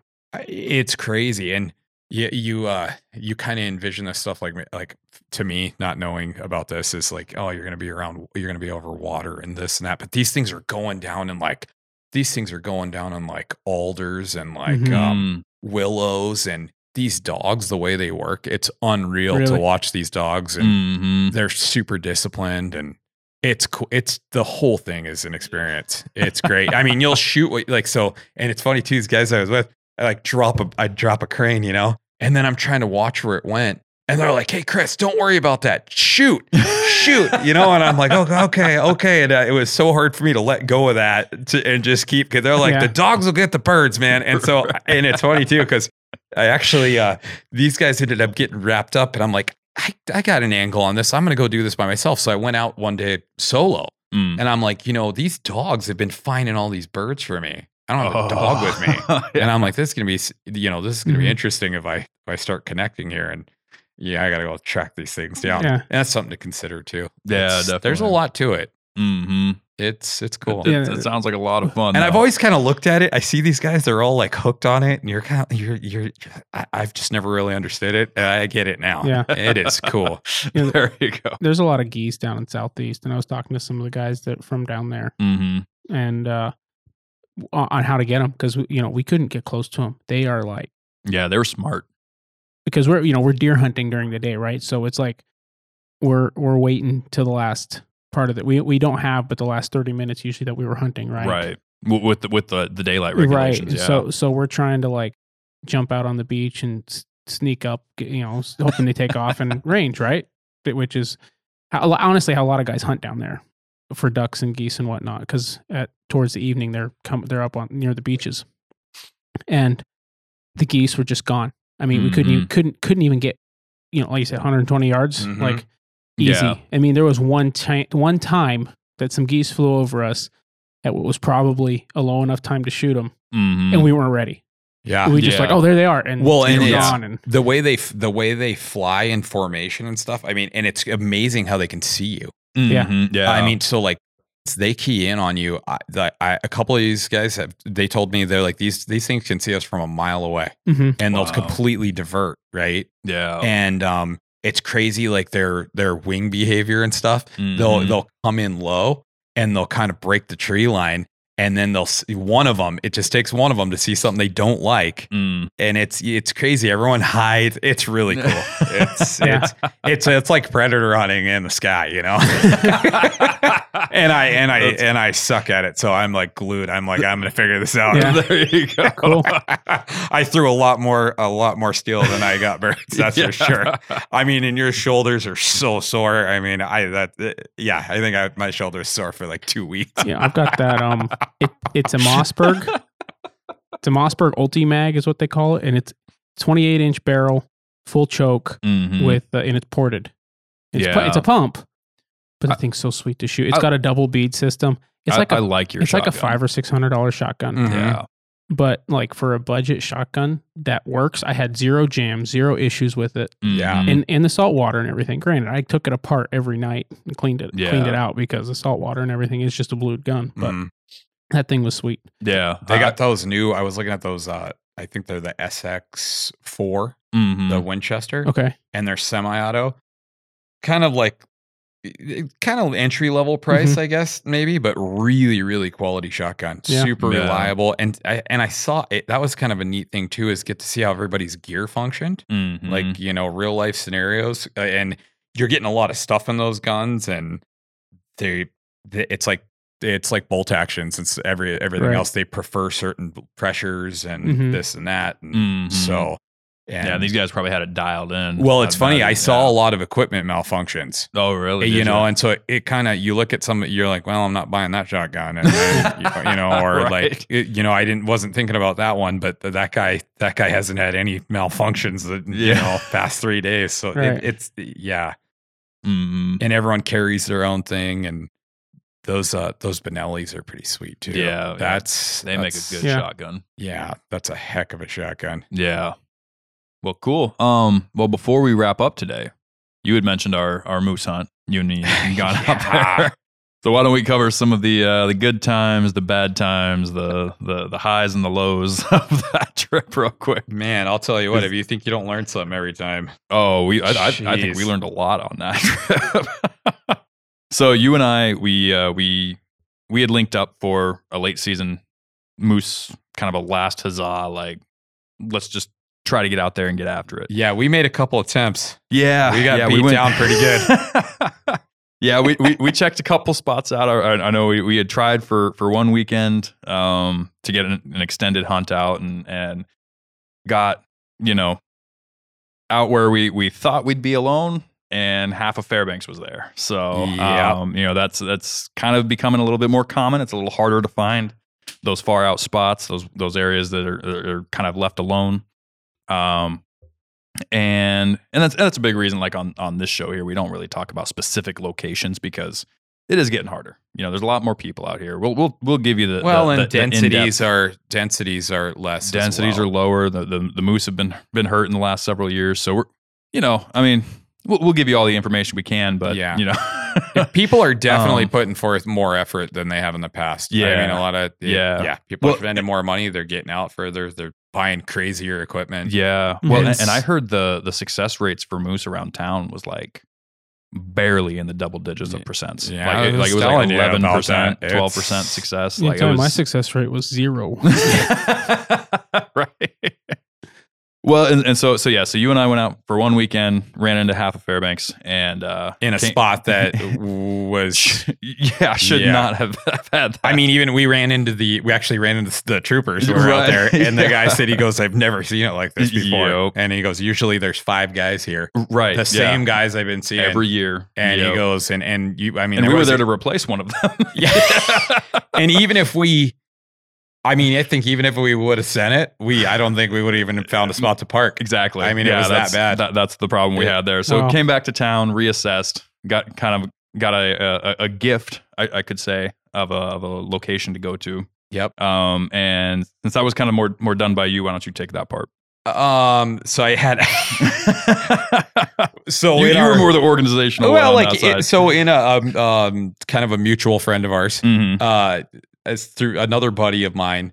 It's crazy, and you you uh you kind of envision this stuff like like to me not knowing about this is like oh you're gonna be around you're gonna be over water and this and that, but these things are going down and like these things are going down on like alders and like um Mm. willows and these dogs the way they work it's unreal to watch these dogs and Mhm. they're super disciplined and it's cool. It's the whole thing is an experience. It's great. I mean, you'll shoot what, like so, and it's funny too. These guys I was with, I like drop a, I drop a crane, you know, and then I'm trying to watch where it went, and they're like, "Hey, Chris, don't worry about that. Shoot, shoot," [laughs] you know, and I'm like, "Okay, okay, okay." And uh, it was so hard for me to let go of that to, and just keep because they're like, Yeah. "The dogs will get the birds, man." And so, [laughs] and it's funny too because I actually uh, these guys ended up getting wrapped up, and I'm like, I, I got an angle on this. I'm going to go do this by myself. So I went out one day solo Mm. and I'm like, you know, these dogs have been finding all these birds for me. I don't have a dog with me. [laughs] Oh. And I'm like, this is going to be, you know, this is going to Mhm. be interesting if I, if I start connecting here. And yeah, I got to go track these things down. Yeah. And that's something to consider too. Yeah, It's- There's a lot to it. Mhm. It's, it's cool. It, Yeah. it sounds like a lot of fun. And I've always kind of looked at it. I see these guys; they're all like hooked on it, and you're kind of you're you're. I, I've just never really understood it. I get it now. Yeah. it is [laughs] cool. Yeah. there you go. There's a lot of geese down in southeast, and I was talking to some of the guys that from down there, hmm and uh, on how to get them because you know we couldn't get close to them. They are like Yeah, they're smart. because we're you know we're deer hunting during the day, right? So it's like we're we're waiting to the last part of it. We we don't have but the last thirty minutes usually that we were hunting, right? Right. With the, with the, the daylight regulations. Right. Yeah. So so we're trying to like jump out on the beach and sneak up, you know, hoping they take off and [laughs] range, right? Which is how, honestly how a lot of guys hunt down there for ducks and geese and whatnot. Because at towards the evening they're come they're up on near the beaches, and the geese were just gone. I mean, we couldn't even, couldn't couldn't even get you know like you said 120 yards Mhm. like easy. Yeah. I mean, there was one time one time that some geese flew over us at what was probably a low enough time to shoot them Mhm. and we weren't ready. Yeah. we just Yeah. like, oh, there they are, and Well, and. And the way they the way they fly in formation and stuff. I mean, and it's amazing how they can see you. Yeah. Mhm. Yeah. I mean, so like they key in on you. I, the, I, a couple of these guys have. They told me they're like these these things can see us from a mile away, Mhm. and Wow. they'll completely divert. Right, yeah. and um, it's crazy like their their wing behavior and stuff. They'll Mhm. they'll come in low and they'll kind of break the tree line. And then they'll see one of them. It just takes one of them to see something they don't like, Mm. and it's it's crazy. Everyone [laughs] hides. It's really cool. It's [laughs] Yeah. it's it's it's like predator hunting in the sky, you know. [laughs] and I and I That's- and I suck at it, so I'm like glued. I'm like I'm gonna figure this out. Yeah. there you go. Cool. I threw a lot more a lot more steel than I got birds. That's Yeah. for sure. I mean, and your shoulders are so sore. I mean, I that uh, yeah, I think I, my shoulders sore for like two weeks. yeah, I've got that. Um, it, it's a Mossberg. [laughs] It's a Mossberg Ulti Mag is what they call it, and it's 28 inch barrel, full choke Mhm. with, uh, and it's ported. It's, pu- Yeah. it's a pump, but the I- thing's so sweet to shoot. It's I- got a double bead system. It's I, like a I like your it's like a five or six hundred dollar shotgun. Mhm. Yeah. But like for a budget shotgun that works, I had zero jams, zero issues with it. Yeah. Mhm. in in the salt water and everything. Granted, I took it apart every night and cleaned it cleaned it out because the salt water and everything is just a blued gun. But Mm. That thing was sweet. yeah. They I- got those new. I was looking at those. Uh, I think they're the SX4, mhm. the Winchester, Okay. and they're semi-auto. Kind of like, kind of entry level price, I guess, maybe, but really, really quality shotgun. Yeah. Super Yeah. reliable, and I and I saw it. That was kind of a neat thing too, is get to see how everybody's gear functioned, Mhm. like you know, real life scenarios, uh, and you're getting a lot of stuff in those guns, and they, they it's like it's like bolt actions and s- every everything Right. else. They prefer certain pressures and Mhm. this and that, and Mhm. so. And, yeah, these guys probably had it dialed in. well, it's I funny. I imagine, saw yeah. a lot of equipment malfunctions. Oh, really? you Did know, ya? and so it, it kind of you look at some, you're like, well, I'm not buying that shotgun, and then, [laughs] you, you know, or Right. like, it- you know, I didn't wasn't thinking about that one, but th- that guy, that guy hasn't had any malfunctions, that, you know, past three days. So Right. it, it's yeah, Mhm. and everyone carries their own thing, and those uh those Benellis are pretty sweet too. Yeah, yeah. that's They make a good Yeah. shotgun. Yeah, that's a heck of a shotgun. Yeah. Well, cool. Um, well, before we wrap up today, you had mentioned our our moose hunt. You and me [laughs] had gone Yeah. out there. So why don't we cover some of the uh, the good times, the bad times, the the the highs and the lows [laughs] of that trip, real quick. Man, I'll tell you what. If you think you don't learn something every time, Oh, we I, I, I think we learned a lot on that [laughs] trip. So you and I, we uh, we we had linked up for a late season moose, kind of a last huzzah. Like, let's just try to get out there and get after it. yeah, we made a couple attempts. Yeah, We got yeah, beat went- down pretty good. [laughs] yeah, we, we we checked a couple spots out. I, I know we, we had tried for for one weekend um, to get an, an extended hunt out and and got you know out where we we thought we'd be alone. And half of Fairbanks was there, so um, you know that's that's kind of becoming a little bit more common. It's a little harder to find those far out spots, those those areas that are, are kind of left alone. Um, and and that's that's a big reason. Like on on this show here, we don't really talk about specific locations because it is getting harder. You know, there's a lot more people out here. We'll we'll we'll give you the well, the, and the- the densities are densities are less. densities well. are lower. The, the the moose have been been hurt in the last several years, so we're you know, I mean, we'll we'll give you all the information we can, but Yeah. you know, [laughs] People are definitely Um, putting forth more effort than they have in the past. Yeah, I mean, a lot of Yeah. yeah. People Well- are spending more money. They're getting out further. They're buying crazier equipment. Yeah. Well, and, and I heard the the success rates for moose around town was like barely in the double digits of percents. Yeah, like, it, was like it was like telling you about eleven percent, twelve percent success. Yeah, like it tell my success rate was zero. [laughs] [laughs] right. Well, and, and so so yeah, so you and I went out for one weekend, ran into half of Fairbanks, and uh, in a came- spot that [laughs] was. [laughs] yeah, I should Yeah. not have, have [laughs] had that. I mean, even we ran into the we actually ran into the troopers who were out Right, there, and the guy said he goes, "I've never seen it like this before." Yep. And he goes, "Usually there's five guys here, right, the yeah. same guys I've been seeing every year, And Yep. he goes, and and you, I mean, and we were there to replace one of them. Yeah. and even if we, I mean, I think even if we would have sent it, we, I don't think we would have even found a spot to park. Exactly. I mean, it was that that's, bad. That, that's the problem we Yeah. had there. So Wow. came back to town, reassessed, got kind of got a a, a gift, I, I could say, of a of a location to go to. Yep. Um, and since that was kind of more more done by you, why don't you take that part? Um. So I had. [laughs] so you, in you our, were more the organizational. well, like it, so in a um, um kind of a mutual friend of ours, Mhm. uh, as through another buddy of mine,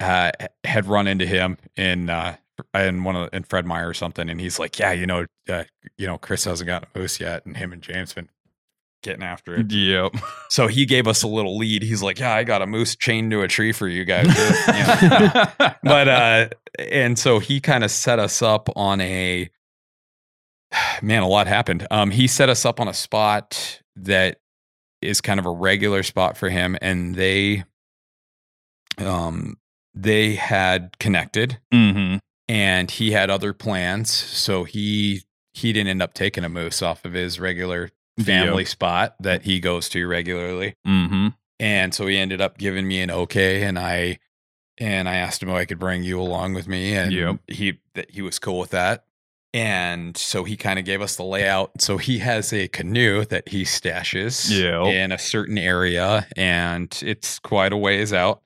uh, had run into him in uh in one of in Fred Meyer or something, and he's like, yeah, you know, uh, you know, Chris hasn't got a moose yet, and him and James been getting after it. Yep. So he gave us a little lead. He's like, "Yeah, I got a moose chained to a tree for you guys." [laughs] But uh, and so he kind of set us up on a [sighs] man. A lot happened. Um, he set us up on a spot that is kind of a regular spot for him, and they, um, they had connected, hmm and he had other plans. So he he didn't end up taking a moose off of his regular family spot that he goes to regularly. hmm And so he ended up giving me an okay and I and I asked him if I could bring you along with me and Yep. he that he was cool with that. And so he kind of gave us the layout. So he has a canoe that he stashes Yep. in a certain area and it's quite a ways out.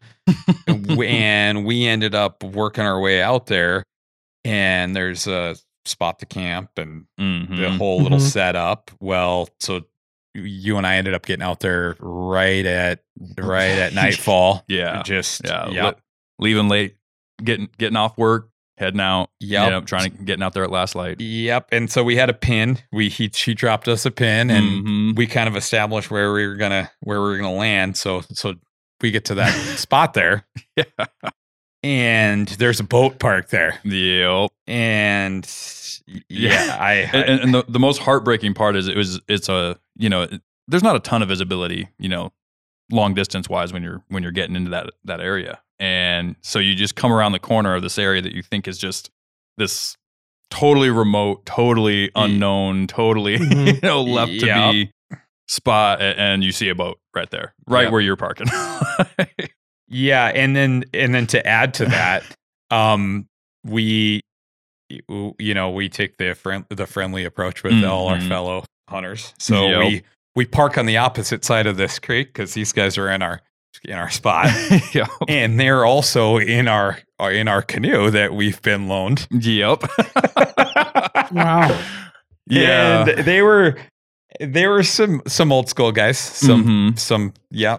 And we- [laughs] and we ended up working our way out there and there's a spot to camp and hmm the whole little Mhm. setup. Well, so you and I ended up getting out there right at right at [laughs] nightfall. Yeah. just Yeah. yeah, li- leaving late, getting getting off work, heading out. Yep. Trying to getting out there at last light. yep. And so we had a pin. We he she dropped us a pin, and Mhm. we kind of established where we were gonna where we were gonna land. So so we get to that spot there, Yeah. [laughs] [laughs] and there's a boat park there, Yep. and yeah, Yeah. I, [laughs] and, and- the, the most heartbreaking part is it was it's a you know it- there's not a ton of visibility you know long distance wise when you're when you're getting into that that area and so you just come around the corner of this area that you think is just this totally remote totally unknown totally Mhm. you know left Yep. to be spot and you see a boat right there right Yep. where you're parking [laughs] Yeah, and then and then to add to that, um, we, you know, we take the friend the friendly approach with all our Mhm. fellow hunters. So Yep. we we park on the opposite side of this creek because these guys are in our in our spot, [laughs] yep. and they're also in our in our canoe that we've been loaned. Yep. [laughs] Wow. Yeah. and they were they were some some old school guys. Some Mhm. some yeah.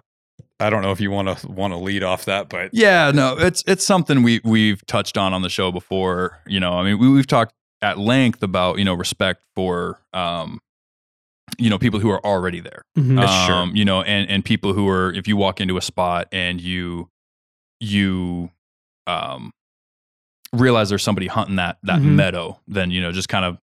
I don't know if you want to want to lead off that, but Yeah, no, it's it's something we we've touched on on the show before. You know, I mean, we, we've talked at length about you know respect for um, you know, people who are already there. Mhm. Uh, sure. Um, you know, and and people who are if you walk into a spot and you you um realize there's somebody hunting that that Mhm. meadow, then you know just kind of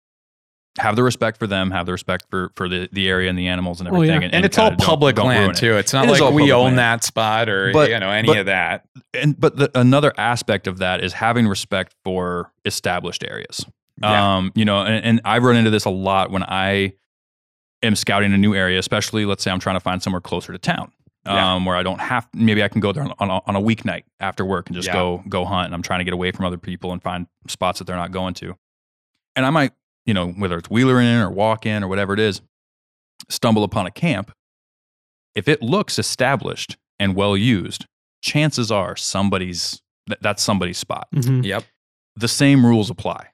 have the respect for them, have the respect for for the the area and the animals and Oh, yeah. everything. and, it's all kinda don't- public don't land it. too. It's not It is like we own land. that spot or But- you know any but- of that. and but the, another aspect of that is having respect for established areas. Yeah. Um, you know, and, and I run into this a lot when I am scouting a new area, especially let's say I'm trying to find somewhere closer to town. Yeah. Um, where I don't have maybe I can go there on a, on a weeknight after work and just Yeah. go go hunt and I'm trying to get away from other people and find spots that they're not going to. And I might, you know, whether it's wheeler in or walk in or whatever it is, stumble upon a camp. If it looks established and well used, chances are somebody's that's somebody's spot. Mhm. Yep. The same rules apply.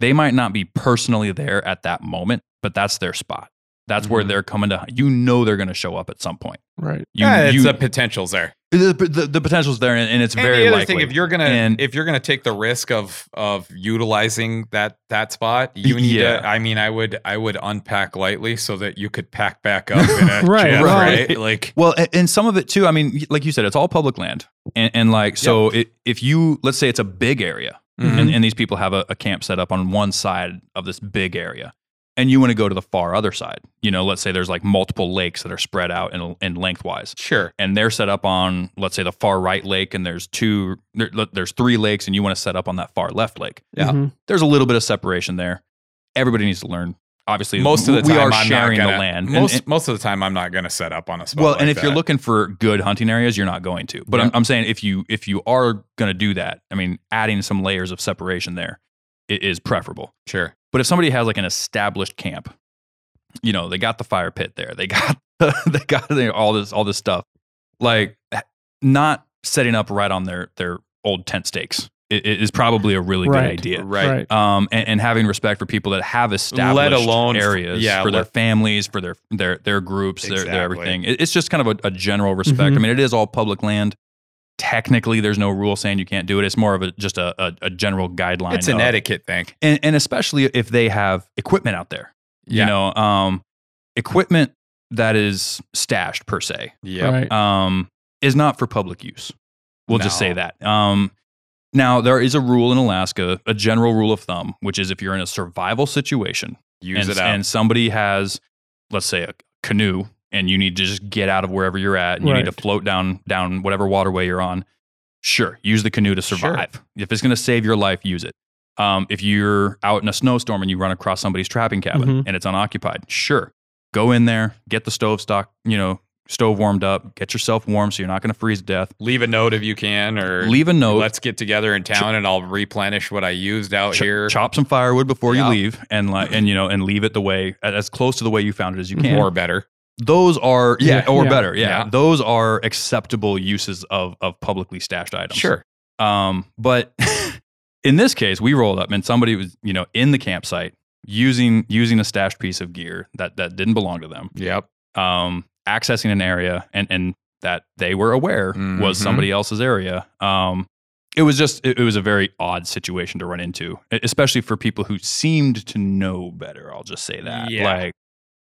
They might not be personally there at that moment, but that's their spot. That's where Mhm. they're coming to. You know they're going to show up at some point. Right. You, yeah, it's you, the potential's there. the, the, the potential's there, and, and it's And very the other likely. thing, if you're gonna And- if you're gonna take the risk of of utilizing that that spot, you need Yeah. to. I mean, I would I would unpack lightly so that you could pack back up in [laughs] a Right, jiff, right. right? Like Well, a- and some of it too. I mean, like you said, it's all public land, and, and like so, it, if you let's say it's a big area, Mhm. and, and these people have a, a camp set up on one side of this big area, and you want to go to the far other side. You know, let's say there's like multiple lakes that are spread out and, and lengthwise, sure, and they're set up on let's say the far right lake, and there's two, there, there's three lakes, and you want to set up on that far left lake. Yeah. Mhm. There's a little bit of separation there. Everybody needs to learn. Obviously, most of the we are I'm sharing gonna, the land. Most and- most of the time, I'm not going to set up on a spot. well, like and if you're looking for good hunting areas, you're not going to. But Yeah. I'm, I'm saying if you if you are going to do that, I mean, adding some layers of separation there i- is preferable. sure, But if somebody has like an established camp, you know, they got the fire pit there, they got [laughs] they got all this all this stuff, like not setting up right on their their old tent stakes i- i- is probably a really Right. good idea. right, Um, and, and having respect for people that have established let alone f- areas yeah, for their families, for their their their groups, their, Exactly. their everything. It- it's just kind of a, a general respect. I Mhm. mean, it is all public land. Technically, there's no rule saying you can't do it. It's more of a just a, a, a general guideline. It's an of- etiquette thing. and, and especially if they have equipment out there. Yeah. You know, um, equipment that is stashed per se Yeah, Right. um, is not for public use. We'll just say that. Um, now, there is a rule in Alaska, a general rule of thumb, which is if you're in a survival situation use and, it out. and somebody has, let's say, a canoe, and you need to just get out of wherever you're at, and you need to float down down whatever waterway you're on. Sure, use the canoe to Sure. survive. If it's going to save your life, use it. Um, if you're out in a snowstorm and you run across somebody's trapping cabin Mhm. and it's unoccupied, sure, go in there, get the stove stock, you know, stove warmed up, get yourself warm so you're not going to freeze to death. Leave a note if you can, or Leave a note. Let's get together in town, and I'll replenish what I used out Ch- here. chop some firewood before Yeah. you leave, and like, and you know, and leave it the way as close to the way you found it as you can. or better. Those are yeah, or yeah. better yeah. Yeah. those are acceptable uses of of publicly stashed items Sure. um but [laughs] in this case we rolled up and somebody was you know in the campsite using using a stashed piece of gear that that didn't belong to them Yep. um accessing an area and and that they were aware was Mhm. somebody else's area um it was just it, it was a very odd situation to run into especially for people who seemed to know better i'll just say that Yeah. like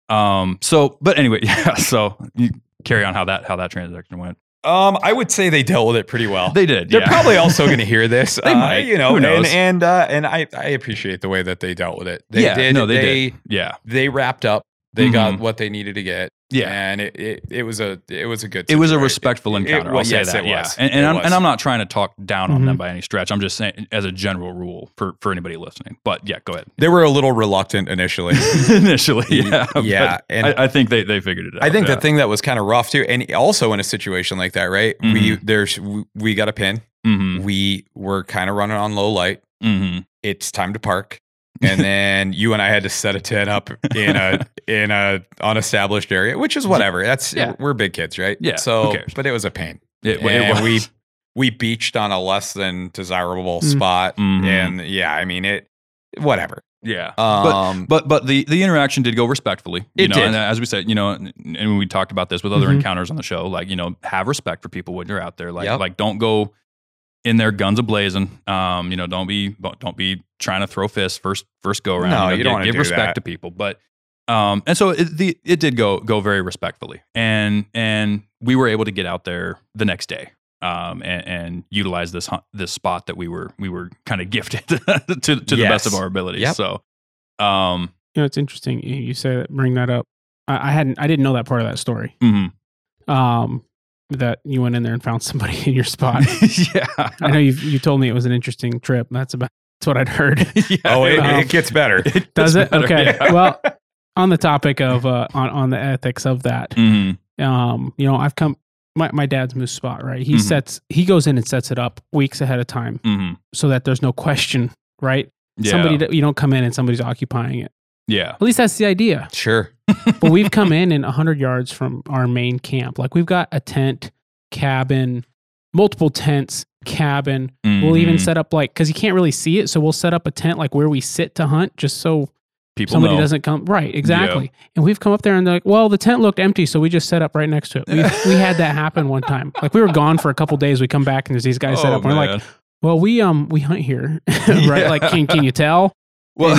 um so but anyway [laughs] yeah so you carry on how that how that transaction went Um, I would say they dealt with it pretty well. they did They're yeah. probably [laughs] also going to hear this. They uh, might. you know, Who and knows? and uh, and I I appreciate the way that they dealt with it. They Yeah, did. no, they they did. yeah they wrapped up. They got Mhm. what they needed to get. Yeah and it, it, it was a it was a good. it was a situation. respectful It- encounter. I'll well, say yes, that. it yeah, was. and, and It I'm was. and I'm not trying to talk down on them Mhm. by any stretch. I'm just saying as a general rule for for anybody listening. But yeah, go ahead. They were a little reluctant initially. [laughs] Initially, yeah, yeah, and I, I think they they figured it out. I think yeah. the thing that was kind of rough too, and also in a situation like that, right? We Mhm. there's we- we got a pin. Mhm, We were kind of running on low light. mhm. It's time to park. And then you and I had to set a tent up in a in a unestablished area, which is whatever. That's Yeah. we're big kids, right? Yeah, So, but it was a pain. It, and it we was. we beached on a less than desirable Mm. spot, Mhm. and yeah, I mean it. Whatever. yeah. Um, But but the the interaction did go respectfully. You It know, did. And as we said, you know, and, and we talked about this with other Mhm. encounters on the show. Like you know, have respect for people when you're out there. Like Yep. like don't go in there guns a blazing. Um, you know, don't be don't be trying to throw fists first first go around. No, know, you give, don't wanna give do respect that. to people. But um, and so it the it did go go very respectfully, and and we were able to get out there the next day. Um, and, and utilize this hunt, this spot that we were we were kind of gifted [laughs] to to the best of our abilities. Yep. So, um, You know, it's interesting. You you say that, bring that up. I, I hadn't, I didn't know that part of that story. mhm. Um, that you went in there and found somebody [laughs] in your spot. [laughs] yeah. I know you you told me it was an interesting trip. That's about that's what I'd heard. [laughs] yeah. oh, it, Um, it gets better. it Does gets it? better, Okay. yeah. Well, on the topic of uh, on on the ethics of that, Mhm. um, you know, I've come. My, my dad's moose spot, right? He Mhm. sets, he goes in and sets it up weeks ahead of time Mhm. so that there's no question, right? Yeah. Somebody, that- you don't come in and somebody's occupying it. Yeah. At least that's the idea. Sure. [laughs] but we've come in in 100 yards from our main camp. Like we've got a tent, cabin, multiple tents, cabin. We'll even Mhm. set up like, because you can't really see it. So we'll set up a tent like where we sit to hunt just so people somebody know. doesn't come. Right, exactly. And we've come up there and they're like, well, the tent looked empty. So we just set up right next to it. We, [laughs] we had that happen one time. Like we were gone for a couple days. We come back and there's these guys set Oh, up. And we're like, well, we, um, we hunt here. [laughs] right. Yeah. Like, can, can you tell? well,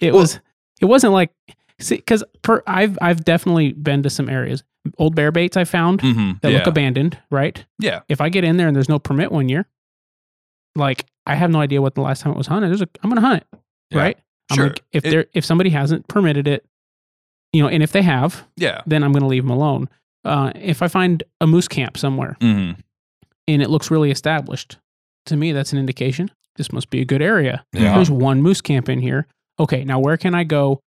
It was. It wasn't like see because per I've I've definitely been to some areas. Old bear baits I found Mhm. that yeah. look abandoned. Right. yeah. If I get in there and there's no permit one year, like I have no idea what the last time it was hunted. There's a I'm gonna hunt it. Yeah. Right. I'm Sure. like if It- they're if somebody hasn't permitted it, you know, and if they have, Yeah. then I'm gonna leave them alone. Uh, if I find a moose camp somewhere Mhm. and it looks really established, to me that's an indication this must be a good area. Yeah. There's one moose camp in here. Okay, now where can I go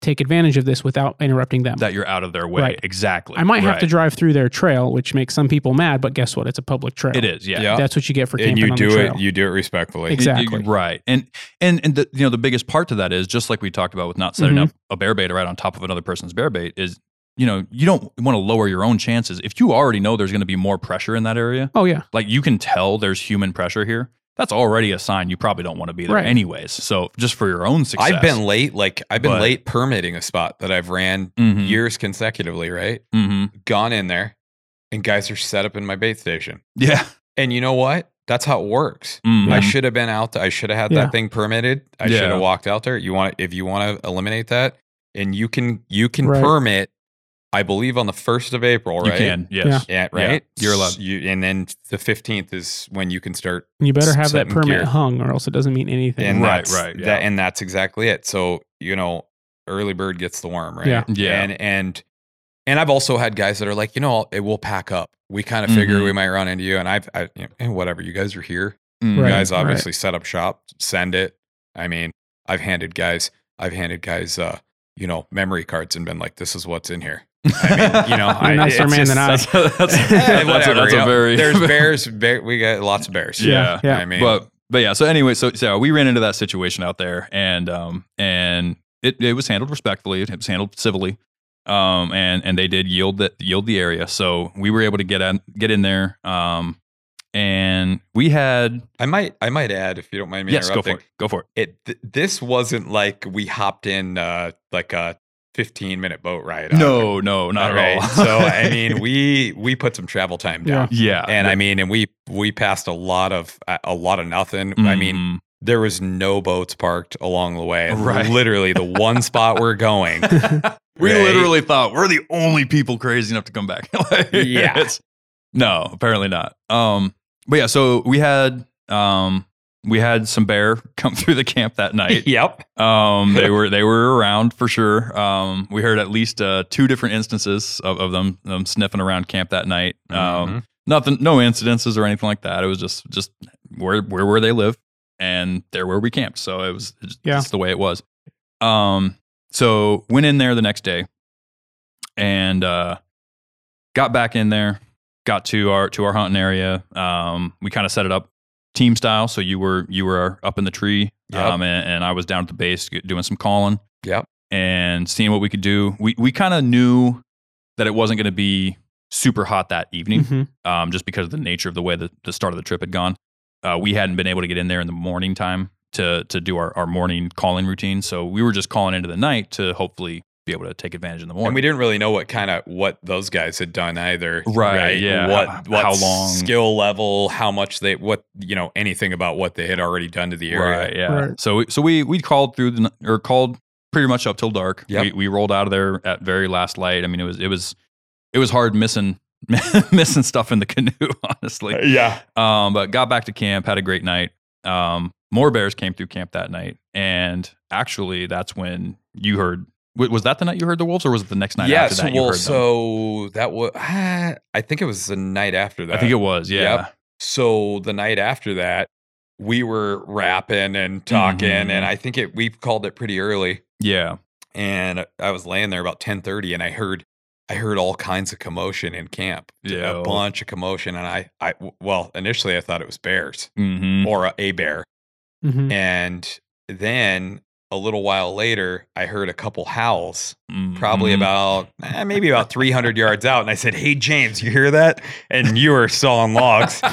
take advantage of this without interrupting them? That you're out of their way. Right. Exactly. I might have to drive through their trail, which makes some people mad, but guess what? It's a public trail. It is. Yeah. Yeah. That's what you get for camping and you on do the trail. it. You do it respectfully. Exactly. You- you- right. And and and the you know the biggest part to that is just like we talked about with not setting Mhm. up a bear bait right on top of another person's bear bait is you know you don't want to lower your own chances if you already know there's going to be more pressure in that area oh yeah, like you can tell there's human pressure here that's already a sign you probably don't want to be there Right. anyways so just for your own success I've been late. Like I've been But- late permitting a spot that I've ran Mhm. years consecutively. Right. Mhm. Gone in there, and guys are set up in my bait station. yeah And you know what? That's how it works. Mhm. I should have been out. I should have had Yeah. that thing permitted. I Yeah. should have walked out there. You want if you want to eliminate that, and you can you can Right. permit. I believe on the first of April, right? you right? can yes Yeah, Yeah, right. you're allowed. You, and then the fifteenth is when you can start. you better have that permit gear. hung, or else it doesn't mean anything. And Right, that's, right, yeah. That, and that's exactly it. So you know, early bird gets the worm, right? Yeah. Yeah. And and and I've also had guys that are like, you know, it will pack up. We kind of figure Mhm. we might run into you, and I've, I, you know, and whatever. You guys are here. Mhm. You Right, guys right. obviously set up shop, send it. I mean, I've handed guys, I've handed guys, uh, you know, memory cards and been like, this is what's in here. I mean, you know, [laughs] You're a I, nicer it's man just- than I. that's, that's, that's, that's, a, [laughs] you know. very There's [laughs] bears. Bear, we got lots of bears. Yeah. yeah. I mean, but but yeah so anyway so so we ran into that situation out there and um and it, it was handled respectfully it was handled civilly um and and they did yield that yield the area so we were able to get in get in there um and we had I might, I might add, if you don't mind me yes go for it go for it it. th- this wasn't like we hopped in uh, like a 15 minute boat ride. no no not All right. at all so [laughs] I mean, we we put some travel time down. yeah And I mean, and we we passed a lot of a a lot of nothing. I mean, Mhm. there was no boats parked along the way. Right. Literally, the one [laughs] spot we're going. [laughs] we right? literally thought we're the only people crazy enough to come back Like, Yeah. no apparently not um but yeah so we had um we had some bear [laughs] come through the camp that night [laughs] yep. Um, they were they were around for sure. Um, we heard at least uh, two different instances of, of them them sniffing around camp that night. Um, Mhm. nothing, no incidences or anything like that. It was just just where where where they live, and they're where we camped. So it was just, Yeah. the way it was. Um, so went in there the next day, and uh, got back in there. Got to our to our hunting area. Um, we kind of set it up team style. So you were you were up in the tree, Yep. um, and, and I was down at the base doing some calling Yep. and seeing what we could do. We we kind of knew that it wasn't going to be super hot that evening, Mhm. um, just because of the nature of the way the, the start of the trip had gone. Uh, we hadn't been able to get in there in the morning time to to do our, our morning calling routine, so we were just calling into the night to hopefully be able to take advantage in the morning. And we didn't really know what kind of what those guys had done either. Right, yeah. What, what How long- skill level, how much they what you know, anything about what they had already done to the area. Right. Yeah. Right. So we, so we we called through the or called pretty much up till dark. Yep. We we rolled out of there at very last light. I mean, it was it was it was hard missing [laughs] missing stuff in the canoe, [laughs] honestly. Yeah. Um, but got back to camp, had a great night. Um, more bears came through camp that night, and actually, that's when you heard. Wa- Was that the night you heard the wolves, or was it the next night yeah. after So, that you well, heard them? so that was [sighs] I think it was the night after that. I think it was. Yeah. Yep. So the night after that, we were rapping and talking, Mhm. and I think it we called it pretty early. Yeah. and I was laying there about 10:30 and I heard I heard all kinds of commotion in camp. Yeah. A bunch of commotion and I I well, initially I thought it was bears Mm-hmm. or a, a bear. Mhm. And then a little while later, I heard a couple howls, Mm-hmm. probably about eh, maybe about 300 yards out and I said, "Hey James, you hear that?" And you were sawing logs. [laughs]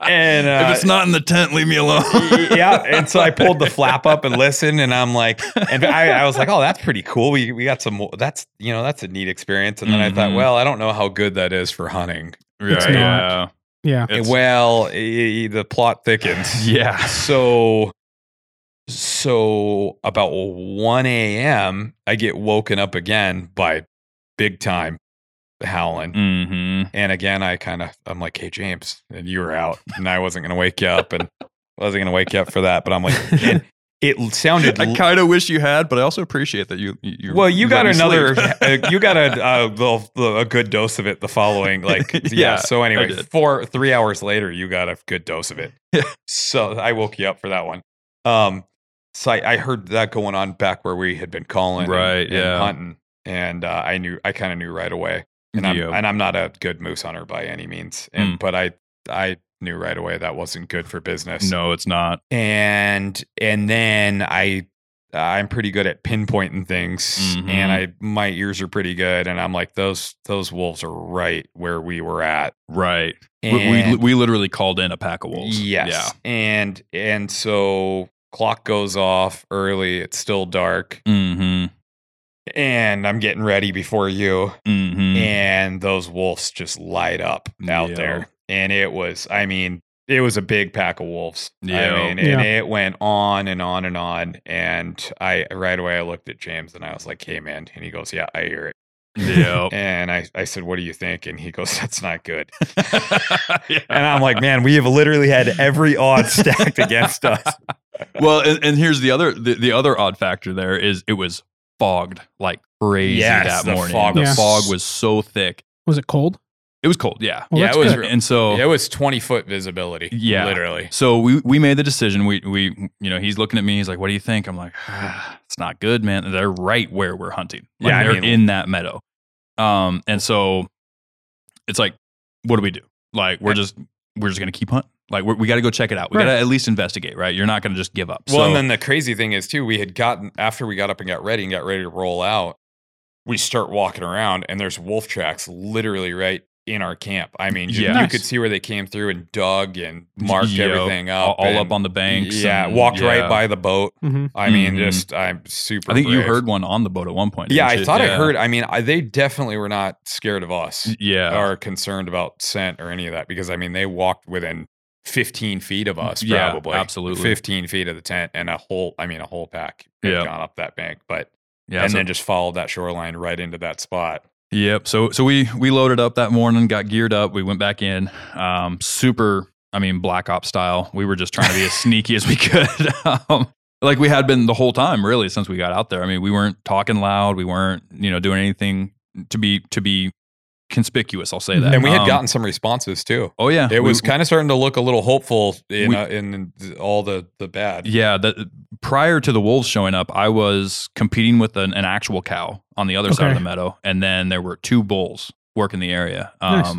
And uh, if it's not in the tent, leave me alone. [laughs] yeah. And so I pulled the flap up and listened, and I'm like, and I, I was like, oh, that's pretty cool. We we got some. That's you know, that's a neat experience. And then I thought, Mhm. well, I don't know how good that is for hunting. It's Right, not. yeah. yeah. It's- well, eh, the plot thickens. [laughs] Yeah. So. So about 1 a.m., I get woken up again by big time howling. Mm-hmm. And again, I kind of, I'm like, hey, James, and you were out, and I wasn't going to wake you up, and wasn't going to wake you up for that. But I'm like, and [laughs] it sounded. I kind of wish you had, but I also appreciate that you. you well, you, got another, uh, you got a, uh, a good dose of it the following, [laughs] like, yeah. Yeah, so anyway, four, three hours later, you got a good dose of it. [laughs] so I woke you up for that one. Um, so I, I heard that going on back where we had been calling, Right, and yeah. hunting, and uh, I knew, I kind of knew right away. and I'm Yeah. and I'm not a good moose hunter by any means. And Mm. but I I knew right away that wasn't good for business. no, it's not. And and then I I'm pretty good at pinpointing things Mhm. and I my ears are pretty good and I'm like those those wolves are right where we were at. Right. We, we we literally called in a pack of wolves. Yes. And and so clock goes off early, it's still dark, Mm-hmm. and I'm getting ready before you. Mm-hmm. and those wolves just light up out Yeah. there. And it was, I mean, it was a big pack of wolves. Yeah. I mean, and it went on and on and on. And I right away I looked at James and I was like, "Hey, man," and he goes, "Yeah, I hear it." Yeah. [laughs] And I, I said, "What do you think?" And he goes, [laughs] "That's not good." [laughs] Yeah. And I'm like, "Man, we have literally had every odds stacked against us." Well, and, and here's the other the, the other odd factor there is it was fogged like crazy Yes, that the morning. fog the was- fog was so thick. Was it cold? It was cold. Yeah. Well, Yeah, it was good. And so It was 20 foot visibility. Yeah. literally. So we we made the decision. We we you know he's looking at me. He's like, "What do you think?" I'm like, ah, "It's not good, man. They're right where we're hunting. Like, Yeah, they're mean- in that meadow." Um, and so it's like, what do we do? Like, we're just we're just gonna keep hunting. Like, we're, we got to go check it out. We Right. got to at least investigate, right? You're not gonna just give up. Well, so, and then the crazy thing is too, we had gotten after we got up and got ready and got ready to roll out, we start walking around and there's wolf tracks literally right in our camp. I mean, you, Yeah. you Nice. could see where they came through and dug and marked Yo, everything all, up, all and- up on the banks. Yeah, and- walked yeah. right by the boat. hmm I mean, Mhm. just I'm super. I think you heard one on the boat at one point. Yeah, I you? thought I heard. I mean, I, they definitely were not scared of us Yeah, or concerned about scent or any of that because I mean, they walked within 15 feet of us, Yeah, probably absolutely. 15 feet of the tent and a whole. I mean, a whole pack had Yeah. gone up that bank, but yeah. and so- then just followed that shoreline right into that spot. Yep. So so we we loaded up that morning, got geared up. We went back in, um, super. I mean, black ops style. We were just trying to be as [laughs] sneaky as we could, [laughs] um, like we had been the whole time, really, since we got out there. I mean, we weren't talking loud. We weren't, you know, doing anything to be to be conspicuous. I'll say that. And we had Um, gotten some responses too. Oh yeah, It We- was kind of starting to look a little hopeful in We- uh, in all the the bad. Yeah, that prior to the wolves showing up, I was competing with an, an actual cow on the other side of the meadow, and then there were two bulls working the area. Um, Nice.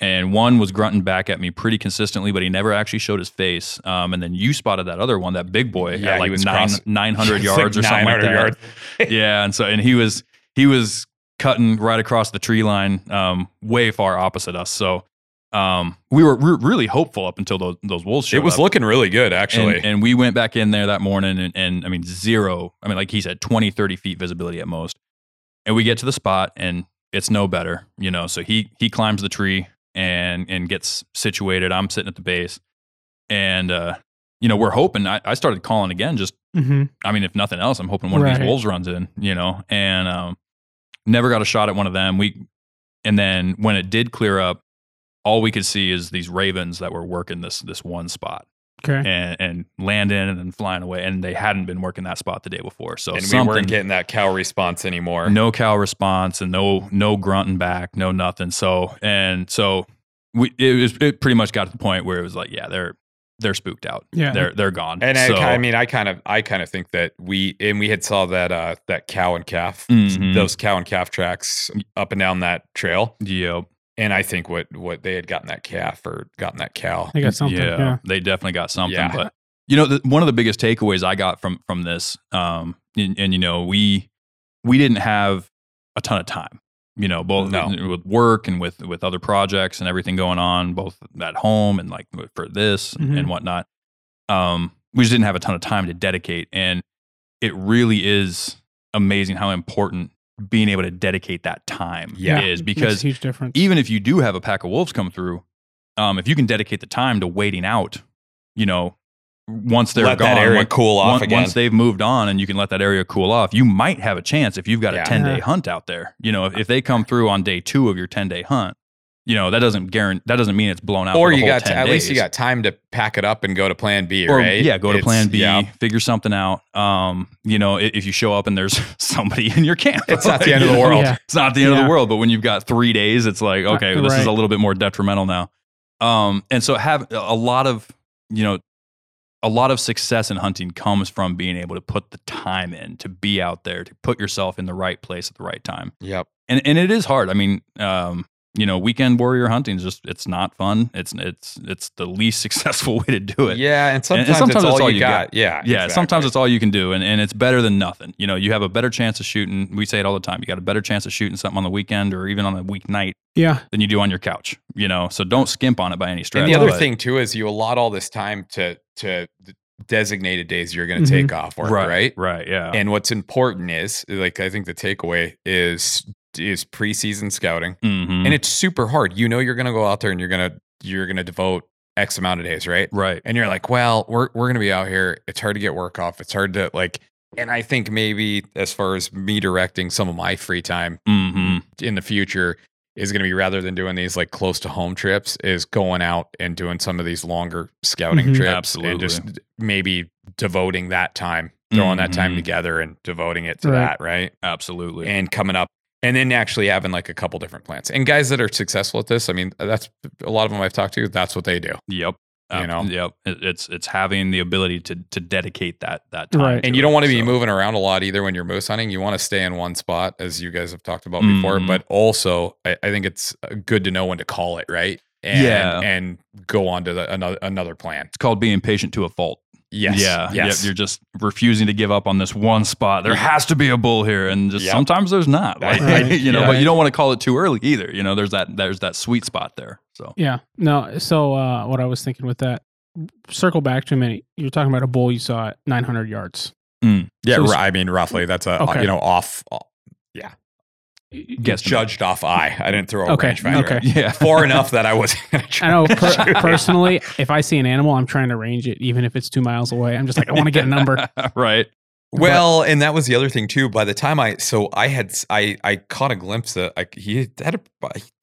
and one was grunting back at me pretty consistently, but he never actually showed his face. Um, and then you spotted that other one, that big boy, Yeah, at he like was nine, 900 [laughs] yards like or something like that. yards. [laughs] yeah, and so and he was he was cutting right across the tree line, um, way far opposite us. So um, we were re- really hopeful up until those those wolves showed It was up. looking really good, actually. And, and we went back in there that morning and, and I mean, zero. I mean, like he said, 20, 30 feet visibility at most. And we get to the spot and it's no better, you know. So he he climbs the tree and and gets situated. I'm sitting at the base. And uh, you know, we're hoping I, I started calling again, just hmm I mean, if nothing else, I'm hoping one of these wolves runs in, you know, and um, never got a shot at one of them. We, and then when it did clear up, all we could see is these ravens that were working this this one spot Okay. and and landing and then flying away, and they hadn't been working that spot the day before. So and we weren't getting that cow response anymore. no cow response and no no grunting back, no nothing. So and so we it was it pretty much got to the point where it was like, yeah, they're they're spooked out. Yeah. they're they're gone. And I, so, ki- I mean, I kind of, I kind of think that we, and we had saw that, uh, that cow and calf, Mhm. those cow and calf tracks up and down that trail. Yep. And I think what, what they had gotten that calf or gotten that cow. They got something. Yeah. they definitely got something. Yeah. But you know, the, one of the biggest takeaways I got from from this, um, and, and you know, we we didn't have a ton of time. You know, both No. with, work and with with other projects and everything going on, both at home and like for this Mhm. and whatnot. Um, we just didn't have a ton of time to dedicate, and it really is amazing how important being able to dedicate that time Yeah. is because huge difference. even if you do have a pack of wolves come through, um, if you can dedicate the time to waiting out, you know, once they're Let gone, that area once, cool off once, again. once they've moved on, and you can let that area cool off, you might have a chance if you've got Yeah. a ten day hunt out there. You know, if, if they come through on day two of your ten day hunt, you know that doesn't guarantee that doesn't mean it's blown out. or for the you whole got, to, 10 at least you got time to pack it up and go to plan B, or right? yeah, go to It's- plan B, yeah. figure something out. Um, you know, i- if you show up and there's [laughs] somebody in your camp, It's not the [laughs] end of the world. Yeah. It's not the end of the world, but when you've got three days, it's like, okay, this is a little bit more detrimental now. Um, and so have a lot of, you know, a lot of success in hunting comes from being able to put the time in to be out there, to put yourself in the right place at the right time. Yep. And and it is hard. I mean, um, you know, weekend warrior hunting is just it's not fun. It's it's it's the least [laughs] successful way to do it. Yeah. And sometimes, sometimes it's all, you got. Yeah. Yeah, sometimes it's all you can do, and, and it's better than nothing. You know, you have a better chance of shooting. We say it all the time. You got a better chance of shooting something on the weekend or even on a weeknight yeah. than you do on your couch. You know, so don't skimp on it by any stretch. And the other but- thing too is you allot all this time to to designated days you're going to take off work, right, right? right, yeah, And what's important is like I think the takeaway is is preseason scouting. Mhm. And it's super hard. You know you're going to go out there and you're going to you're to devote X amount of days, right? right, And you're like, well, we're we're going to be out here. It's hard to get work off. It's hard to like and I think maybe as far as me directing some of my free time hmm in the future is going to be rather than doing these like close to home trips is going out and doing some of these longer scouting Mhm. trips Absolutely. and just maybe devoting that time throwing that time Mhm. together and devoting it to Right. that right absolutely. and coming up and then actually having like a couple different plants and guys that are successful at this i mean that's a lot of them i've talked to that's what they do yep, you Uh, know? yep. It, it's it's having the ability to to dedicate that that time, Right. and you don't want to be so. moving around a lot either when you're moose hunting. You want to stay in one spot, as you guys have talked about before. Mhm. But also, I, I think it's uh, good to know when to call it, right? And, Yeah. and go on to the, another another plan. It's called being patient to a fault. Yes, Yeah. yes. Yep, you're just refusing to give up on this one spot. There has to be a bull here, and just Yep. sometimes there's not. Like, [laughs] Right. you know, Yeah. but you don't want to call it too early either. You know, there's that there's that sweet spot there. So Yeah. No. So uh, what I was thinking with that, circle back to a minute. You're talking about a bull you saw at 900 yards. yeah. so- ru- I mean, roughly, that's a Okay. you know off, Guesstimate. judged off eye. I didn't throw a Okay, rangefinder okay. yeah, far [laughs] enough that I was. I know per- personally, if I see an animal, I'm trying to range it, even if it's two miles away. I'm just like, I want to get a number. [laughs] right. Well, and that was the other thing too. By the time I, so I had, I, I caught a glimpse of, like he had a,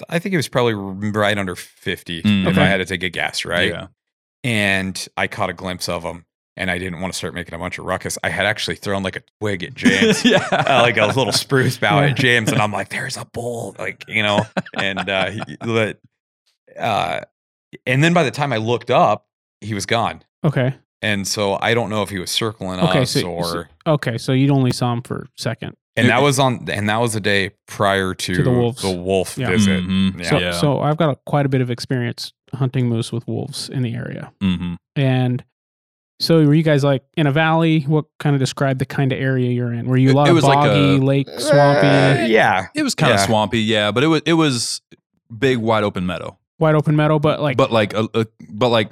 I think it was probably right under 50 Mm. if Okay. I had to take a guess, right? Yeah. And I caught a glimpse of him and I didn't want to start making a bunch of ruckus. I had actually thrown like a twig at James. [laughs] yeah. uh, like a little spruce bough at James, and I'm like, "There's a bull," like you know, and uh, he, but, uh, and then by the time I looked up, he was gone, Okay. And so I don't know if he was circling Okay. us So, or so- okay. So you only saw him for a second. and that was on, and that was a day prior to, To the wolves. the wolf Yeah. visit. Mhm. Yeah. So, Yeah. so I've got a, quite a bit of experience hunting moose with wolves in the area. hmm And so were you guys like in a valley? What kind of describe the kind of area you're in? Were you a It- lot it of was like boggy, a- lake, swampy, Uh, yeah, It was kind of swampy, yeah, but it was it was big, wide open meadow. wide open meadow? But like, but like a, a, but like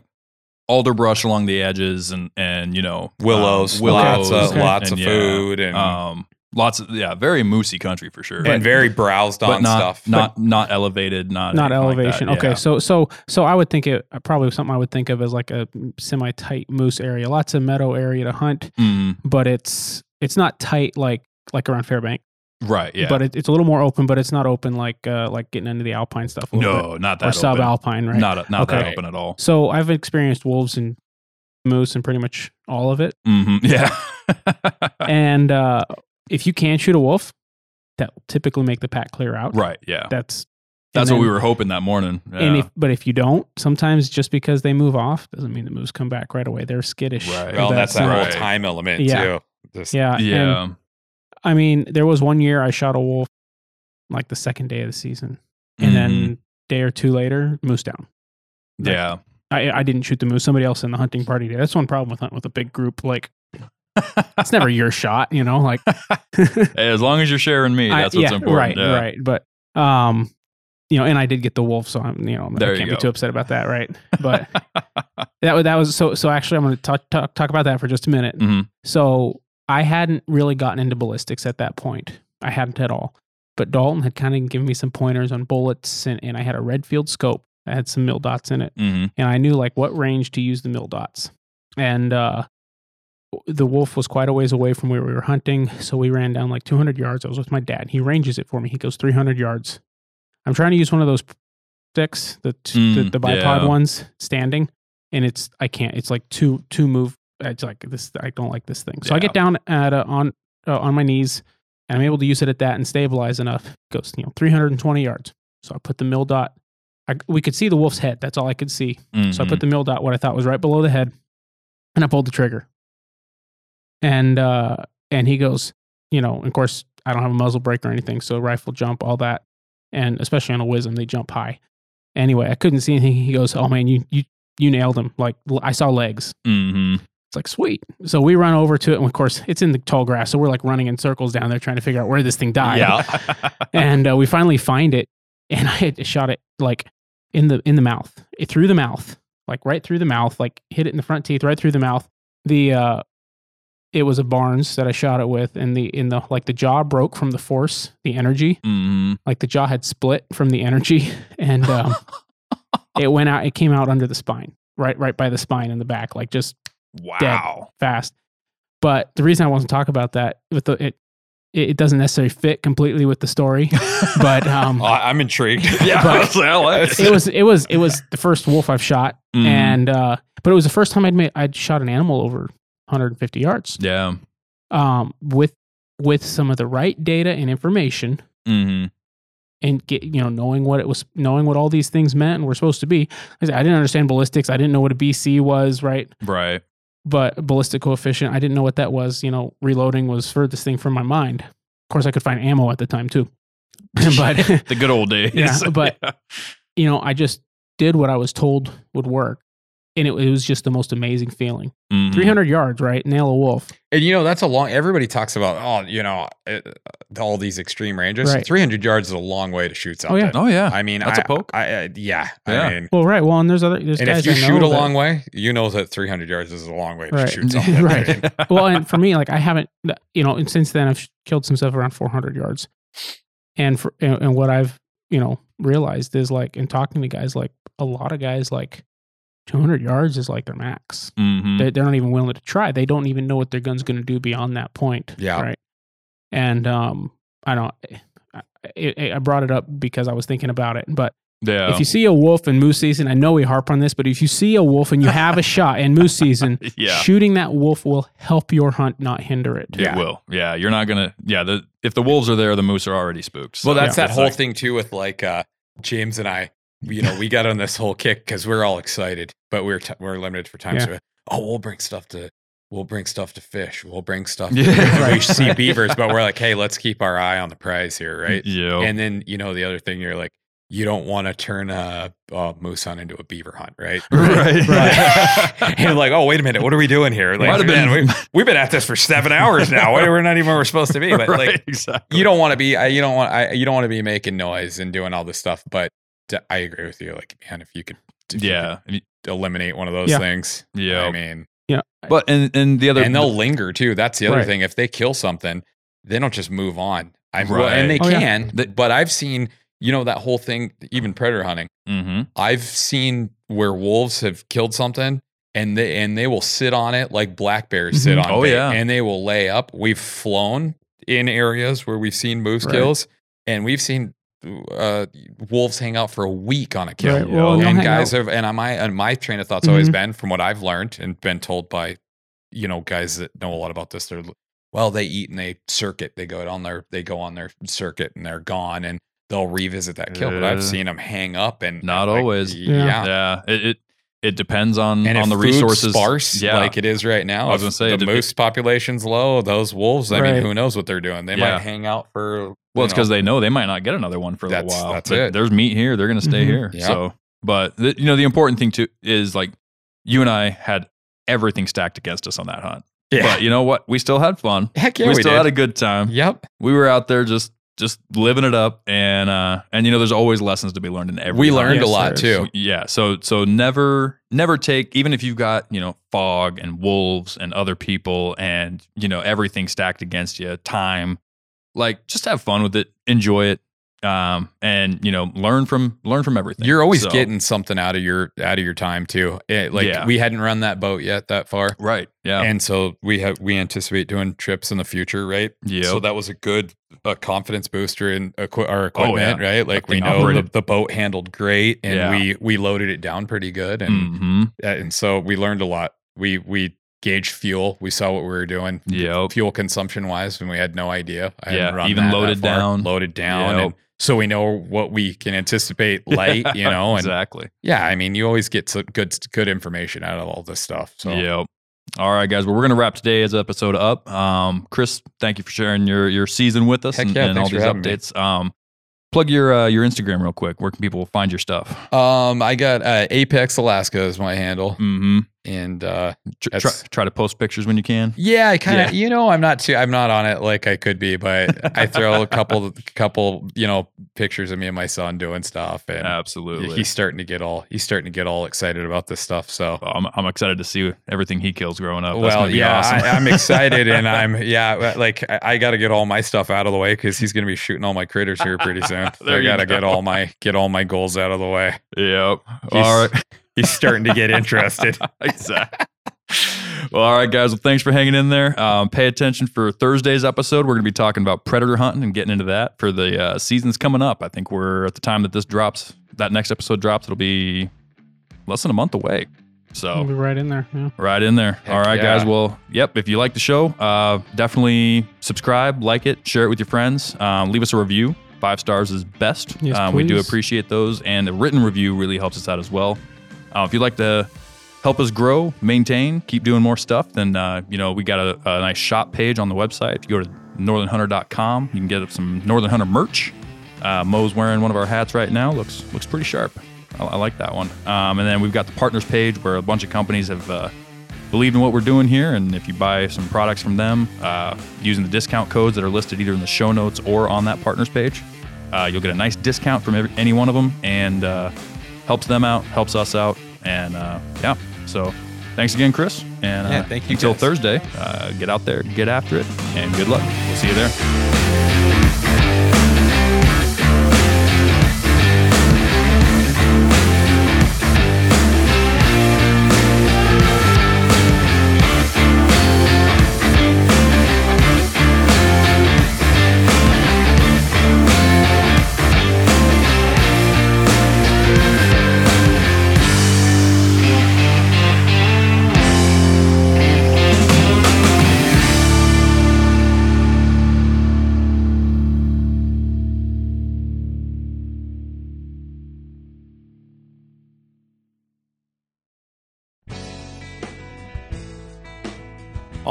alder brush along the edges and and you know willows, um, willows, lots of Okay. lots and of yeah, food, and um lots of yeah very moosey country for sure and very browsed but on not stuff. not not elevated not not anything like elevation. okay, yeah. so so so I would think it uh, probably something I would think of as like a semi tight moose area. Lots of meadow area to hunt, Mhm. but it's it's not tight like like around Fairbank. Right yeah But it, it's a little more open, but it's not open like uh like getting into the alpine stuff. A little bit. no not or that sub open. alpine, right? not not that open at all So I've experienced wolves and moose and pretty much all of it. hmm [laughs] yeah and uh, if you can shoot a wolf, that will typically make the pack clear out. right yeah That's that's and what we were hoping that morning And if, but if you don't, sometimes just because they move off doesn't mean the moose come back right away. They're skittish. Right. well, that's that Right. whole time element Yeah. too. Just, Yeah. And, yeah I mean, there was one year I shot a wolf like the second day of the season, and Mhm. then day or two later, moose down. like- yeah I, I didn't shoot the moose. Somebody else in the hunting party did. That's one problem with hunting with a big group. Like, it's never your shot, you know. Like, [laughs] as long as you're sharing me I- that's what's yeah, important Right, yeah. right. But um, you know, and I did get the wolf, so I'm you know There I can't be too upset about that, right? [laughs] But that was that was so so. Actually, I'm going to talk, talk talk about that for just a minute. Mhm. So I hadn't really gotten into ballistics at that point. I hadn't at all. But Dalton had kind of given me some pointers on bullets, and, and I had a Redfield scope. that had some mil dots in it Mhm. and I knew like what range to use the mil dots. And uh, the wolf was quite a ways away from where we were hunting, so we ran down like 200 yards. I was with my dad. He ranges it for me. He goes 300 yards. I'm trying to use one of those sticks, the t- the, Mm, the bipod yeah. ones, standing, and it's I can't. It's like two two move. It's like this. I don't like this thing. So I get down at uh, on uh, on my knees, and I'm able to use it at that and stabilize enough. It goes you know 320 yards. So I put the mil dot. I, we could see the wolf's head. That's all I could see. So I put the mil dot, what I thought was right below the head, and I pulled the trigger. And uh, and he goes, you know, of course I don't have a muzzle brake or anything, so rifle jump, all that, and especially on a wisdom, they jump high. Anyway, I couldn't see anything. He goes, "Oh man, you you you nailed him! Like I saw legs." Mhm. It's like sweet. So we run over to it, and of course it's in the tall grass, so we're like running in circles down there trying to figure out where this thing died. Yeah. [laughs] And uh, we finally find it and i had shot it like in the in the mouth. It through the mouth like right through the mouth like hit it in the front teeth right through the mouth. The uh it was a barnes that i shot it with and the in the like the jaw broke from the force the energy. Mhm. like the jaw had split from the energy [laughs] and um [laughs] it went out it came out under the spine right right by the spine in the back like just wow fast but the reason i wasn't talk about that with the it it it doesn't necessarily fit completely with the story [laughs] but um I'm intrigued. [laughs] yeah But- I was like, I like it was it was it was the first wolf I've shot, Mhm. and uh, but it was the first time I'd made I'd shot an animal over 150 yards, yeah um, with with some of the right data and information, hmm and get you know knowing what it was, knowing what all these things meant and were supposed to be. I didn't understand ballistics. I didn't know what a BC was, right? right But ballistic coefficient, I didn't know what that was. You know, reloading was furthest thing from my mind. Of course, I could find ammo at the time too, [laughs] but [laughs] the good old [laughs] days Yeah, but- you know, I just did what I was told would work. And it, it was just the most amazing feeling. Mhm. 300 yards, right? Nail a wolf. And you know, that's a long. Everybody talks about, oh, you know, uh, all these extreme ranges. Right. 300 yards is a long way to shoot something. Oh, yeah. something. oh yeah I mean, That's I- a poke. I, I, yeah, Yeah. I mean, Well, right. Well, and there's other there's and guys if you shoot a that- long way, you know that 300 yards is a long way to Right. shoot [laughs] something. Right. [laughs] well, and for me, like I haven't, you know, and since then I've killed some stuff around 400 yards, and for and, and what I've you know realized is like in talking to guys, like a lot of guys like 200 yards is like their max. Mhm. They, they're not even willing to try. They don't even know what their gun's going to do beyond that point. Yeah. Right. And um, I don't. I, I I brought it up because I was thinking about it, but yeah if you see a wolf in moose season, I know we harp on this, but if you see a wolf and you have a [laughs] shot in moose season, [laughs] yeah shooting that wolf will help your hunt, not hinder it. It will. Yeah, you're not gonna. Yeah, the if the wolves are there, the moose are already spooked. Well, So that's that it's whole like- thing too with like uh, James and I. You know, we got on this whole kick because we're all excited, but we're t- we're limited for time. Yeah. So, oh, we'll bring stuff to we'll bring stuff to fish. We'll bring stuff. Yeah. To we see [laughs] beavers, but we're like, hey, let's keep our eye on the prize here, right? Yeah. And then you know the other thing, you're like, you don't want to turn a, a moose hunt into a beaver hunt, right? [laughs] Right. [laughs] and you're like, oh, wait a minute, what are we doing here? Like, man, been- we, we've been at this for seven hours now. We're not even where we're supposed to be. But right, like, exactly. you don't want to be, I- you don't want, I, you don't want to be making noise and doing all this stuff. But I agree with you. Like, man, if you could, if you yeah. could eliminate one of those Yeah. things, Yeah. I mean, Yeah. But and and the other and they'll linger too. That's the other Right. thing. If they kill something, they don't just move on. I'm Right. and they Oh, can, They- but I've seen, you know, that whole thing, even predator hunting. hmm I've seen where wolves have killed something and they and they will sit on it like black bears sit Mhm. on Oh, bait, yeah. and they will lay up. We've flown in areas where we've seen moose Right. kills and we've seen uh, wolves hang out for a week on a kill. Right, well, and guys have and my and my train of thought's always Mhm. been from what I've learned and been told by you know guys that know a lot about this. They're well, they eat and they circuit. They go on their they go on their circuit and they're gone and they'll revisit that kill. But Uh, I've seen them hang up and Not like, always. Yeah. yeah. It, it it depends on And on the resources. sparse, Yeah. like it is right now. I was gonna say, the moose population's low. Those wolves, I mean, who knows what they're doing? They Yeah. might hang out for. Well, it's because they know they might not get another one for a little That's- while. that's But it. There's meat here; they're going to stay Mhm. here. Yeah. So, but the, you know, the important thing too is like you and I had everything stacked against us on that hunt. yeah. But you know what? We still had fun. Heck yeah, we, we, still did. had a good time. Yep. We were out there just just living it up, and uh, and you know, there's always lessons to be learned in every. We hunt. learned a Yes, lot there too. is. Yeah. So so never never take even if you've got you know fog and wolves and other people and you know everything stacked against you, time, like just have fun with it, enjoy it, um, and you know learn from learn from everything. You're always So- getting something out of your out of your time too. It- like Yeah. we hadn't run that boat yet that far. right. Yeah. And so we have we anticipate doing trips in the future, right? Yeah. So that was a good uh, confidence booster in equi- our Oh, equipment, yeah. right? Like we know the, the boat handled great, and Yeah. we we loaded it down pretty good, and hmm uh, and so we learned a lot. We we gauged fuel. We saw what we were doing. yeah, Fuel consumption wise, and we had no idea. I Yeah, even loaded down. loaded down, Yep. and so we know what we can anticipate [laughs] light. You know, and exactly. yeah, I mean, you always get good good information out of all this stuff. So Yep. All right, guys. Well, we're going to wrap today's episode up. Um, Chris, thank you for sharing your your season with us Heck and, yeah, and all these me. updates. Um, plug your uh, your Instagram real quick. Where can people find your stuff? Um, I got uh, Apex Alaska is my handle, Mm-hmm. And uh, Try, try to post pictures when you can. yeah, I kind of, Yeah. you know, I'm not too, I'm not on it like I could be, but I [laughs] throw a couple, couple, you know, pictures of me and my son doing stuff, and Absolutely. he's starting to get all, he's starting to get all excited about this stuff. So, I'm, I'm excited to see everything he kills growing up. That's well, yeah, awesome. I, I'm excited, and [laughs] I'm, yeah, like I, I got to get all my stuff out of the way because he's going to be shooting all my critters here pretty soon. So [laughs] There I got to go. get all my, get all my goals out of the way. yep. He's- All right. He's starting to get interested. [laughs] exactly. Well, all right, guys. Well, thanks for hanging in there. Um, pay attention for Thursday's episode. We're going to be talking about predator hunting and getting into that for the uh, seasons coming up. I think we're at the time that this drops, that next episode drops, it'll be less than a month away. So We'll be right in there. Yeah. Right in there. Heck All right, yeah. guys. Well, yep. If you like the show, uh, definitely subscribe, like it, share it with your friends. Um, leave us a review. Five stars is best. Yes, um, we do appreciate those, and a written review really helps us out as well. Uh, if you'd like to help us grow, maintain, keep doing more stuff, then uh, you know we got a, a nice shop page on the website. If you go to northernhunter.com, you can get some Northern Hunter merch. Uh, Mo's wearing one of our hats right now. looks looks pretty sharp. I, I like that one. Um, and then we've got the partners page where a bunch of companies have uh, believed in what we're doing here. And if you buy some products from them uh, using the discount codes that are listed either in the show notes or on that partners page, uh, you'll get a nice discount from every, any one of them and uh, helps them out, helps us out. And uh, yeah, so thanks again, Chris. And uh, Yeah, thank you, until guys. Thursday, uh, get out there, get after it, and good luck. We'll see you there.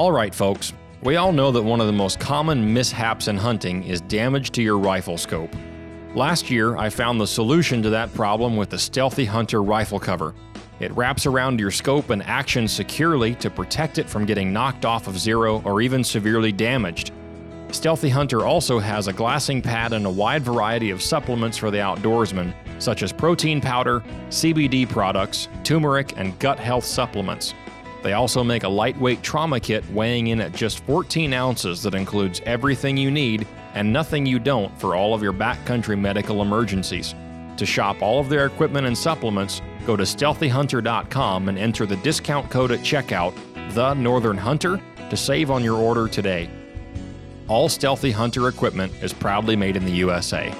All right, folks. We all know that one of the most common mishaps in hunting is damage to your rifle scope. Last year, I found the solution to that problem with the Sthealthy Hunter rifle cover. It wraps around your scope and action securely to protect it from getting knocked off of zero or even severely damaged. Sthealthy Hunter also has a glassing pad and a wide variety of supplements for the outdoorsman, such as protein powder, CBD products, turmeric, and gut health supplements. They also make a lightweight trauma kit weighing in at just 14 ounces that includes everything you need and nothing you don't for all of your backcountry medical emergencies. To shop all of their equipment and supplements, go to sthealthyhunter.com and enter the discount code at checkout, The Northern Hunter, to save on your order today. All Sthealthy Hunter equipment is proudly made in the USA.